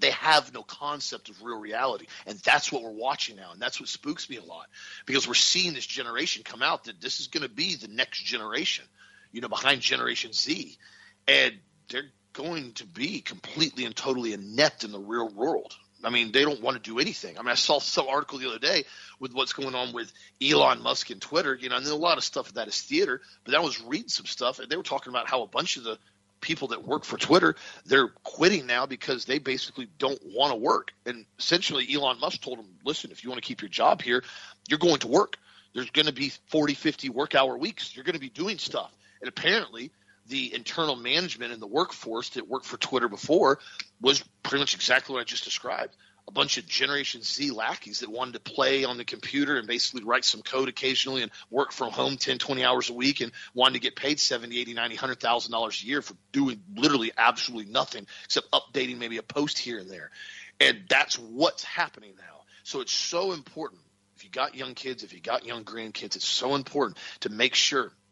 they have no concept of real reality. And that's what we're watching now. And that's what spooks me a lot. Because we're seeing this generation come out that this is going to be the next generation you know behind generation z. And they're going to be completely and totally inept in the real world I mean, they don't want to do anything. I mean, I saw some article the other day with what's going on with Elon Musk and Twitter. You know, and a lot of stuff of that is theater, but I was reading some stuff, and they were talking about how a bunch of the people that work for Twitter they're quitting now because they basically don't want to work. And essentially, Elon Musk told them, "Listen, if you want to keep your job here, you're going to work. There's going to be 40, 50 work hour weeks. You're going to be doing stuff." And apparently, the internal management and the workforce that worked for Twitter before was pretty much exactly what I just described. A bunch of Generation Z lackeys that wanted to play on the computer and basically write some code occasionally and work from home 10, 20 hours a week and wanted to get paid 70, 80, 90, $100,000 a year for doing literally absolutely nothing except updating maybe a post here and there. And that's what's happening now. So it's so important. If you got young kids, if you got young grandkids, it's so important to make sure –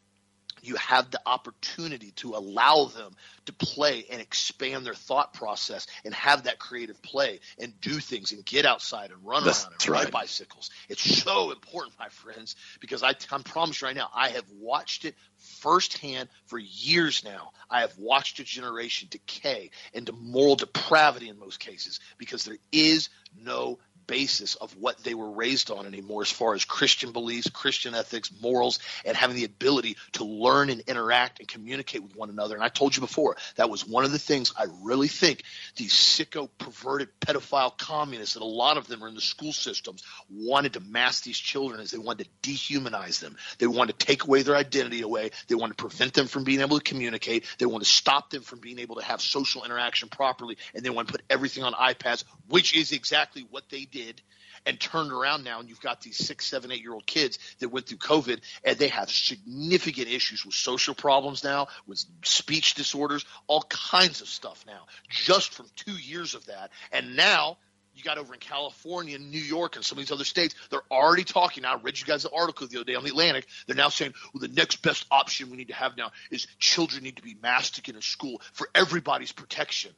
you have the opportunity to allow them to play and expand their thought process and have that creative play and do things and get outside and run That's around and right. ride bicycles. It's so important, my friends, because I, I'm promised right now, I have watched it firsthand for years now. I have watched a generation decay into moral depravity in most cases because there is no basis of what they were raised on anymore as far as Christian beliefs, Christian ethics, morals, and having the ability to learn and interact and communicate with one another. And I told you before, that was one of the things I really think these sicko, perverted, pedophile communists, that a lot of them are in the school systems, wanted to mask these children as they wanted to dehumanize them. They wanted to take away their identity away. They wanted to prevent them from being able to communicate. They wanted to stop them from being able to have social interaction properly. And they want to put everything on iPads, which is exactly what they did and turned around now and you've got these six seven eight year old kids that went through covid and they have significant issues with social problems now with speech disorders all kinds of stuff now just from two years of that and now you got over in California New York and some of these other states, they're already talking. now. I read you guys an article the other day on the Atlantic. They're now saying, well, the next best option we need to have now is children need to be masked in school for everybody's protection.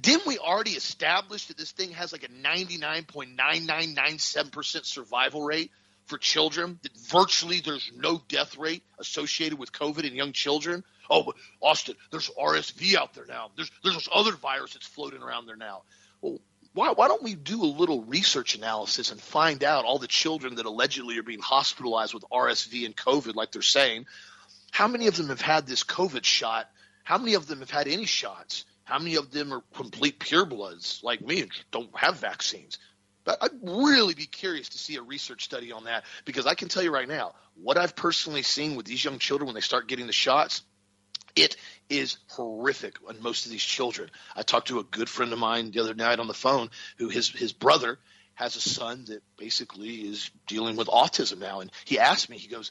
Didn't we already establish that this thing has like a 99.9997% survival rate for children? That virtually there's no death rate associated with COVID in young children? Oh, Austin, there's RSV out there now. There's there's this other virus that's floating around there now. Well, why, why don't we do a little research analysis and find out all the children that allegedly are being hospitalized with RSV and COVID, like they're saying, how many of them have had this COVID shot? How many of them have had any shots? How many of them are complete purebloods like me and don't have vaccines? But I'd really be curious to see a research study on that because I can tell you right now, what I've personally seen with these young children when they start getting the shots, it is horrific on most of these children. I talked to a good friend of mine the other night on the phone who his his brother has a son that basically is dealing with autism now, and he asked me, he goes,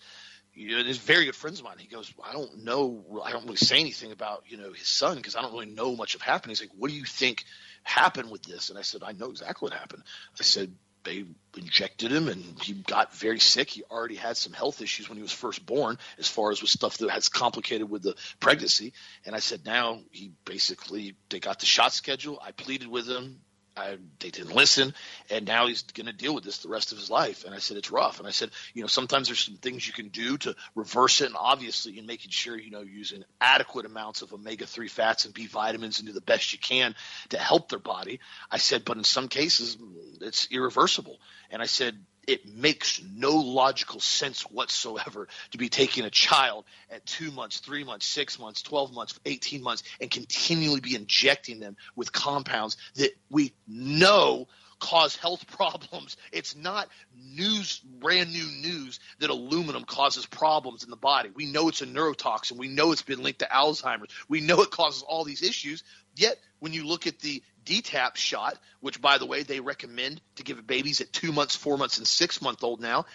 you know, he's very good friends of mine. He goes, I don't know, I don't really say anything about you know his son because I don't really know much of happening. He's like, what do you think happened with this? And I said, I know exactly what happened. I said they injected him and he got very sick. He already had some health issues when he was first born, as far as with stuff that has complicated with the pregnancy. And I said, now he basically they got the shot schedule. I pleaded with him. I, they didn't listen, and now he's going to deal with this the rest of his life. And I said it's rough. And I said, you know, sometimes there's some things you can do to reverse it, and obviously, in making sure you know using adequate amounts of omega three fats and B vitamins and do the best you can to help their body. I said, but in some cases, it's irreversible. And I said, it makes no logical sense whatsoever to be taking a child at two months, three months, six months, 12 months, 18 months, and continually be injecting them with compounds that we know cause health problems. It's not news, brand new news that aluminum causes problems in the body. We know it's a neurotoxin. We know it's been linked to Alzheimer's. We know it causes all these issues. Yet, when you look at the DTaP shot, which by the way they recommend to give babies at two months, four months, and six month old now.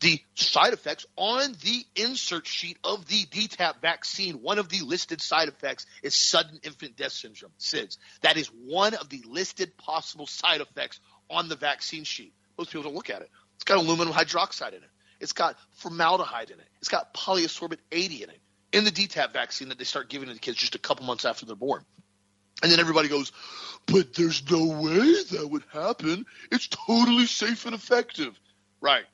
The side effects on the insert sheet of the DTaP vaccine, one of the listed side effects is sudden infant death syndrome, SIDS. That is one of the listed possible side effects on the vaccine sheet. Most people don't look at it. It's got aluminum hydroxide in it. It's got formaldehyde in it. It's got polysorbate 80 in it. In the DTaP vaccine that they start giving to the kids just a couple months after they're born. And then everybody goes, but there's no way that would happen. It's totally safe and effective. Right,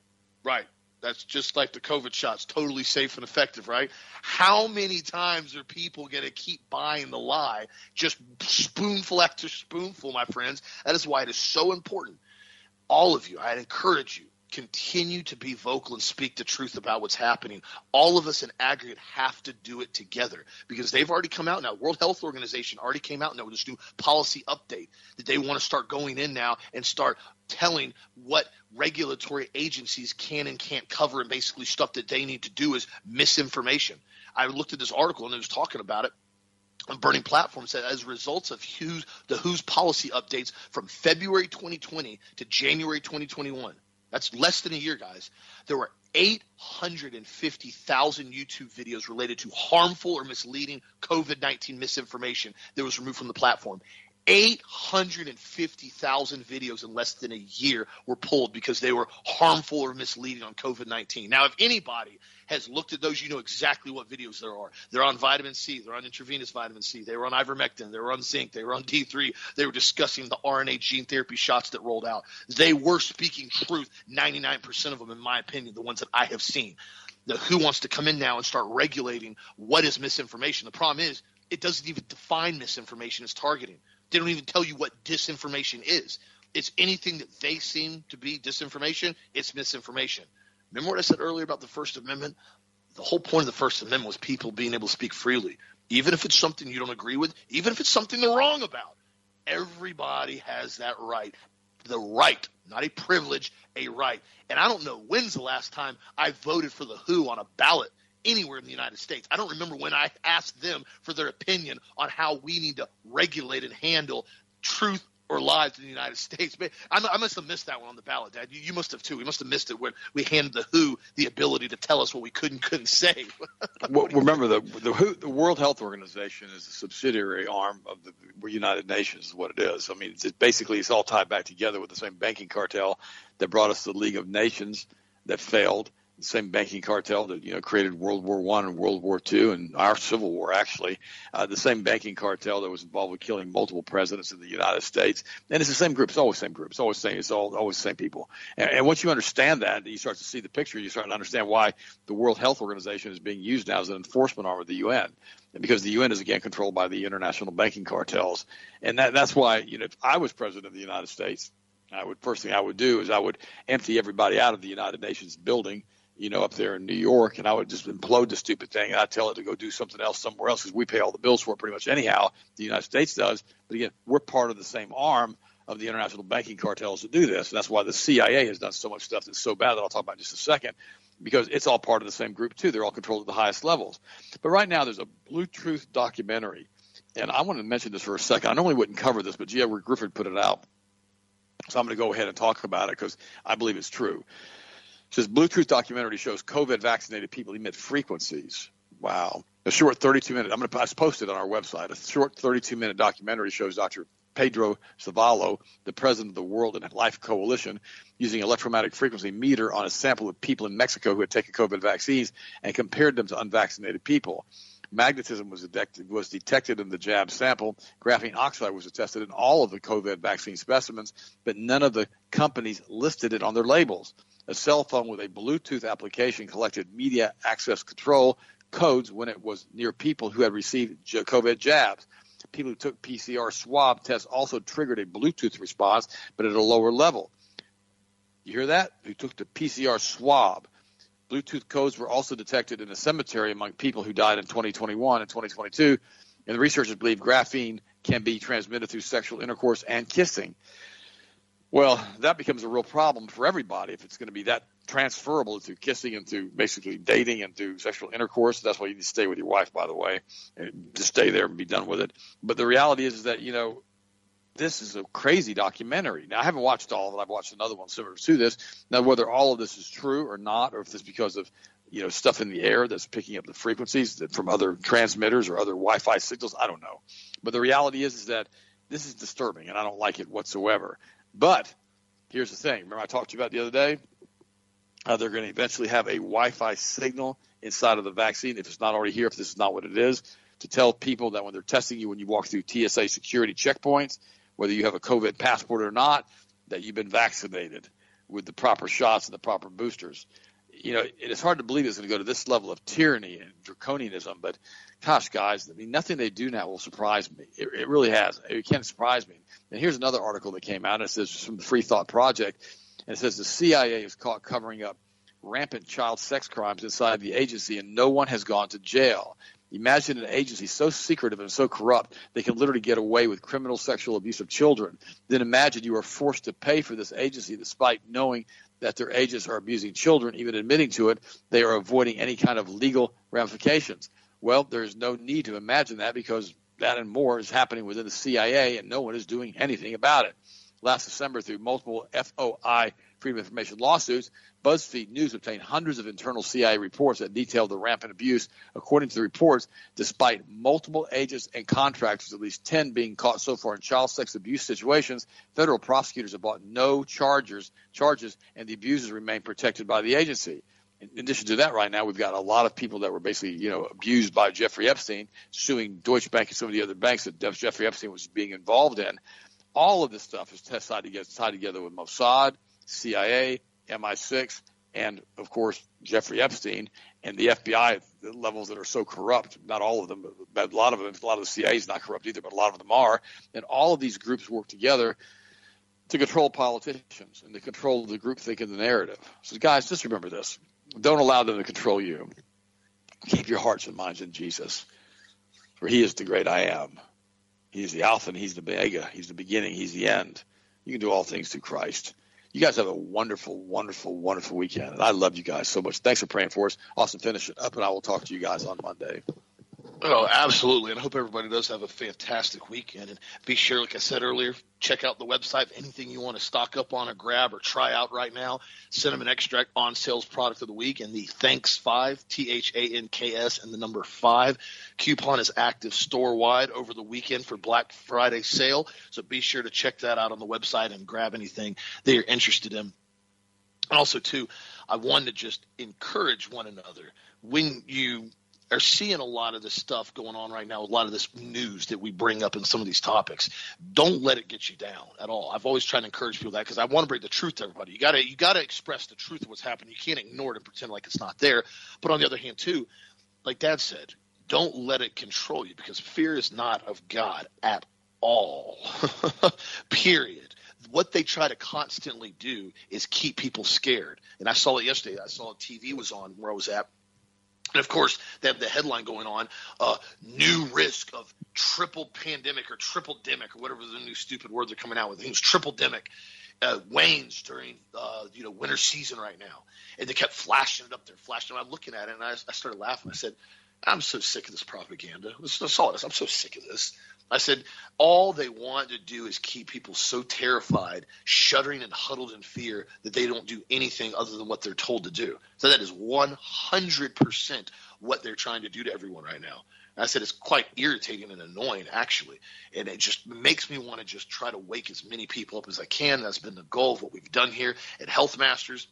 right. That's just like the COVID shots, totally safe and effective, right? How many times are people going to keep buying the lie? Just spoonful after spoonful, my friends. That is why it is so important. All of you, I encourage you, continue to be vocal and speak the truth about what's happening. All of us in aggregate have to do it together because they've already come out now. World Health Organization already came out now with this new policy update that they want to start going in now and start telling what regulatory agencies can and can't cover and basically stuff that they need to do is misinformation. I looked at this article and it was talking about it Burning Platform said as a result of WHO's, the WHO's policy updates from February 2020 to January 2021, that's less than a year, guys. There were 850,000 YouTube videos related to harmful or misleading COVID 19 misinformation that was removed from the platform. 850,000 videos in less than a year were pulled because they were harmful or misleading on COVID 19. Now, if anybody has looked at those, you know exactly what videos there are. They're on vitamin C, they're on intravenous vitamin C, they were on ivermectin, they were on zinc, they were on D3, they were discussing the RNA gene therapy shots that rolled out. They were speaking truth, 99% of them, in my opinion, the ones that I have seen. The WHO wants to come in now and start regulating what is misinformation. The problem is, it doesn't even define misinformation as targeting. They don't even tell you what disinformation is. It's anything that they seem to be disinformation, it's misinformation. Remember what I said earlier about the First Amendment? The whole point of the First Amendment was people being able to speak freely, even if it's something you don't agree with, even if it's something they're wrong about. Everybody has that right. The right, not a privilege, a right. And I don't know when's the last time I voted for the WHO on a ballot anywhere in the United States. I don't remember when I asked them for their opinion on how we need to regulate and handle truth or lies in the United States. But I, must have missed that one on the ballot, Dad. You, you, must have too. We must have missed it when we handed the WHO the ability to tell us what we could and couldn't say. well, remember the the, WHO, the World Health Organization is a subsidiary arm of the United Nations. Is what it is. I mean, it's, it basically it's all tied back together with the same banking cartel that brought us the League of Nations that failed the same banking cartel that you know created World War One and World War Two and our Civil War actually, uh, the same banking cartel that was involved with killing multiple presidents in the United States, and it's the same group. It's always the same group. It's always the same. It's all always the same people. And, and once you understand that, you start to see the picture. You start to understand why the World Health Organization is being used now as an enforcement arm of the UN, because the UN is again controlled by the international banking cartels, and that that's why you know if I was president of the United States. I would first thing I would do is I would empty everybody out of the United Nations building you know, up there in New York, and I would just implode the stupid thing, and I'd tell it to go do something else somewhere else because we pay all the bills for it pretty much anyhow. The United States does, but again, we're part of the same arm of the international banking cartels to do this, and that's why the CIA has done so much stuff that's so bad that I'll talk about in just a second. because it's all part of the same group too. They're all controlled at the highest levels. But right now, there's a Blue Truth documentary, and I want to mention this for a second. I normally wouldn't cover this, but G. Edward Griffin put it out, so I'm going to go ahead and talk about it because I believe it's true. Says Blue Truth documentary shows COVID vaccinated people emit frequencies. Wow. A short 32 minute, I'm going to post it on our website. A short 32 minute documentary shows Dr. Pedro Zavallo, the president of the World and Life Coalition, using electromagnetic frequency meter on a sample of people in Mexico who had taken COVID vaccines and compared them to unvaccinated people. Magnetism was detected, was detected in the jab sample. Graphene oxide was tested in all of the COVID vaccine specimens, but none of the companies listed it on their labels. A cell phone with a Bluetooth application collected media access control codes when it was near people who had received COVID jabs. People who took PCR swab tests also triggered a Bluetooth response, but at a lower level. You hear that? Who took the PCR swab. Bluetooth codes were also detected in a cemetery among people who died in 2021 and 2022, and the researchers believe graphene can be transmitted through sexual intercourse and kissing. Well, that becomes a real problem for everybody if it's going to be that transferable through kissing and through basically dating and through sexual intercourse. That's why you need to stay with your wife, by the way, and just stay there and be done with it. But the reality is, is that you know this is a crazy documentary. Now I haven't watched all of it. I've watched another one similar to this. Now whether all of this is true or not, or if it's because of you know stuff in the air that's picking up the frequencies from other transmitters or other Wi-Fi signals, I don't know. But the reality is, is that this is disturbing, and I don't like it whatsoever. But here's the thing. Remember I talked to you about the other day? They're going to eventually have a Wi-Fi signal inside of the vaccine if it's not already here. If this is not what it is, to tell people that when they're testing you when you walk through TSA security checkpoints, whether you have a COVID passport or not, that you've been vaccinated with the proper shots and the proper boosters. You know, it is hard to believe it's going to go to this level of tyranny and draconianism, but gosh, guys, I mean, nothing they do now will surprise me. It, it really has. It can't surprise me. And here's another article that came out. It says from the Free Thought Project. And it says the CIA is caught covering up rampant child sex crimes inside the agency, and no one has gone to jail. Imagine an agency so secretive and so corrupt they can literally get away with criminal sexual abuse of children. Then imagine you are forced to pay for this agency despite knowing that their agents are abusing children, even admitting to it, they are avoiding any kind of legal ramifications. Well, there's no need to imagine that because that and more is happening within the CIA and no one is doing anything about it. Last December, through multiple FOI Freedom of Information lawsuits, BuzzFeed News obtained hundreds of internal CIA reports that detailed the rampant abuse. According to the reports, despite multiple agents and contractors, at least 10 being caught so far in child sex abuse situations, federal prosecutors have brought no charges, charges, and the abusers remain protected by the agency. In addition to that, right now we've got a lot of people that were basically, you know, abused by Jeffrey Epstein, suing Deutsche Bank and some of the other banks that Jeffrey Epstein was being involved in. All of this stuff is tied together, tied together with Mossad, CIA, MI6, and of course Jeffrey Epstein and the FBI the levels that are so corrupt. Not all of them, but a lot of them. A lot of the CIA is not corrupt either, but a lot of them are. And all of these groups work together to control politicians and to control the group think and the narrative. So guys, just remember this: don't allow them to control you. Keep your hearts and minds in Jesus, for He is the great I am. He's the Alpha and He's the Omega. He's the beginning. He's the end. You can do all things through Christ. You guys have a wonderful, wonderful, wonderful weekend. And I love you guys so much. Thanks for praying for us. Austin, finish it up, and I will talk to you guys on Monday. Oh, absolutely. And I hope everybody does have a fantastic weekend. And be sure, like I said earlier, check out the website. Anything you want to stock up on or grab or try out right now, Cinnamon Extract on sales product of the week and the Thanks 5, T H A N K S, and the number 5. Coupon is active store wide over the weekend for Black Friday sale. So be sure to check that out on the website and grab anything that you're interested in. And also, too, I wanted to just encourage one another when you are seeing a lot of this stuff going on right now, a lot of this news that we bring up in some of these topics. Don't let it get you down at all. I've always tried to encourage people that because I want to bring the truth to everybody. You gotta you gotta express the truth of what's happening. You can't ignore it and pretend like it's not there. But on the other hand, too, like Dad said, don't let it control you because fear is not of God at all. Period. What they try to constantly do is keep people scared. And I saw it yesterday. I saw TV was on where I was at And of course, they have the headline going on: uh, "New risk of triple pandemic or triple demic or whatever the new stupid words are coming out with. It was triple demic uh, wanes during uh, you know winter season right now." And they kept flashing it up there, flashing. it. I'm looking at it, and I, I started laughing. I said, "I'm so sick of this propaganda. This is all this. I'm so sick of this." I said, all they want to do is keep people so terrified, shuddering and huddled in fear that they don't do anything other than what they're told to do. So that is 100% what they're trying to do to everyone right now. And I said, it's quite irritating and annoying, actually. And it just makes me want to just try to wake as many people up as I can. That's been the goal of what we've done here at Health Masters.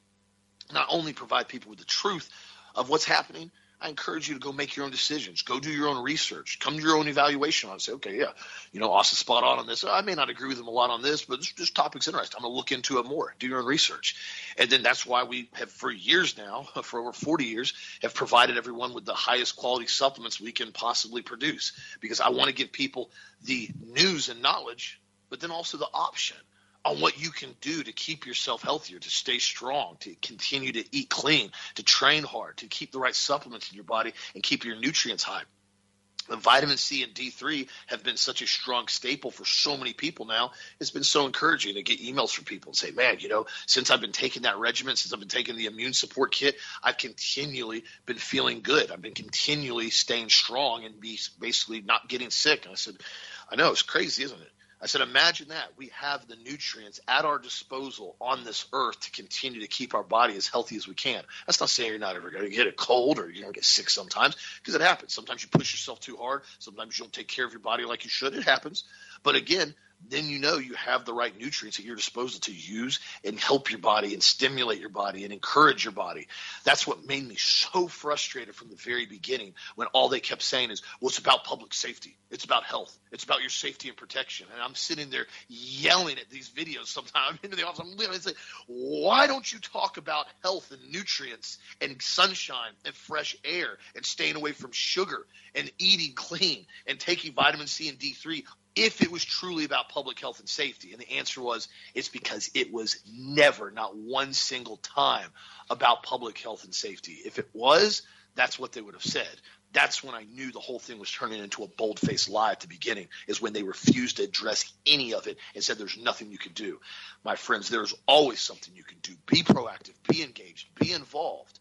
Not only provide people with the truth of what's happening, I encourage you to go make your own decisions. Go do your own research. Come to your own evaluation on. Say, okay, yeah, you know, Austin's spot on on this. I may not agree with him a lot on this, but this, this topic's interesting. I'm going to look into it more. Do your own research. And then that's why we have, for years now, for over 40 years, have provided everyone with the highest quality supplements we can possibly produce because I want to give people the news and knowledge, but then also the option – on what you can do to keep yourself healthier, to stay strong, to continue to eat clean, to train hard, to keep the right supplements in your body and keep your nutrients high. The vitamin C and D3 have been such a strong staple for so many people now. It's been so encouraging to get emails from people and say, man, you know, since I've been taking that regimen, since I've been taking the immune support kit, I've continually been feeling good. I've been continually staying strong and be basically not getting sick. And I said, I know it's crazy, isn't it? I said, imagine that. We have the nutrients at our disposal on this earth to continue to keep our body as healthy as we can. That's not saying you're not ever going to get a cold or you're going to get sick sometimes, because it happens. Sometimes you push yourself too hard. Sometimes you don't take care of your body like you should. It happens. But again, then you know you have the right nutrients at your disposal to use and help your body and stimulate your body and encourage your body. That's what made me so frustrated from the very beginning when all they kept saying is, well, it's about public safety. It's about health. It's about your safety and protection. And I'm sitting there yelling at these videos sometimes. I'm into the office. I'm literally saying, why don't you talk about health and nutrients and sunshine and fresh air and staying away from sugar and eating clean and taking vitamin C and D3 if it was truly about public health and safety. And the answer was it's because it was never, not one single time, about public health and safety. If it was, that's what they would have said. That's when I knew the whole thing was turning into a bold faced lie at the beginning, is when they refused to address any of it and said there's nothing you can do. My friends, there's always something you can do. Be proactive, be engaged, be involved,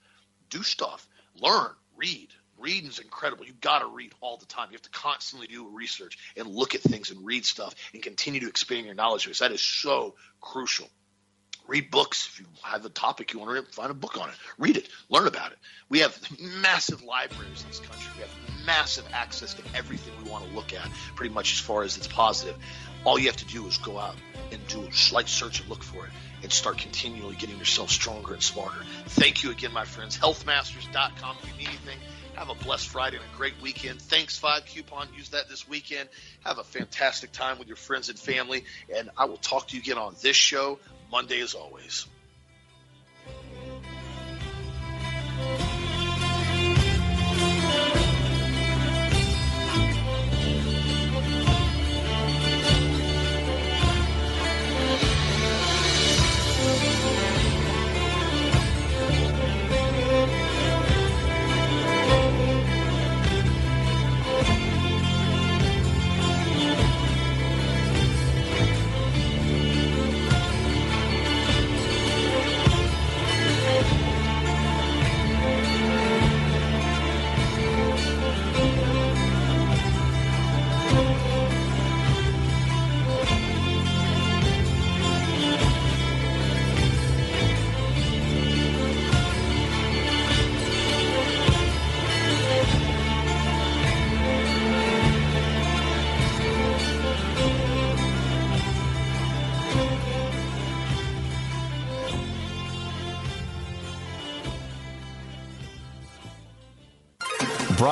do stuff, learn, read, reading is incredible. You've got to read all the time. You have to constantly do research and look at things and read stuff and continue to expand your knowledge base. That is so crucial. Read books. If you have a topic you want to find a book on it, read it, learn about it. We have massive libraries in this country. We have massive access to everything we want to look at, pretty much as far as it's positive. All you have to do is go out and do a slight search and look for it and start continually getting yourself stronger and smarter. Thank you again, my friends. Healthmasters.com if you need anything. Have a blessed Friday and a great weekend. Thanks, Five Coupon. Use that this weekend. Have a fantastic time with your friends and family. And I will talk to you again on this show Monday as always.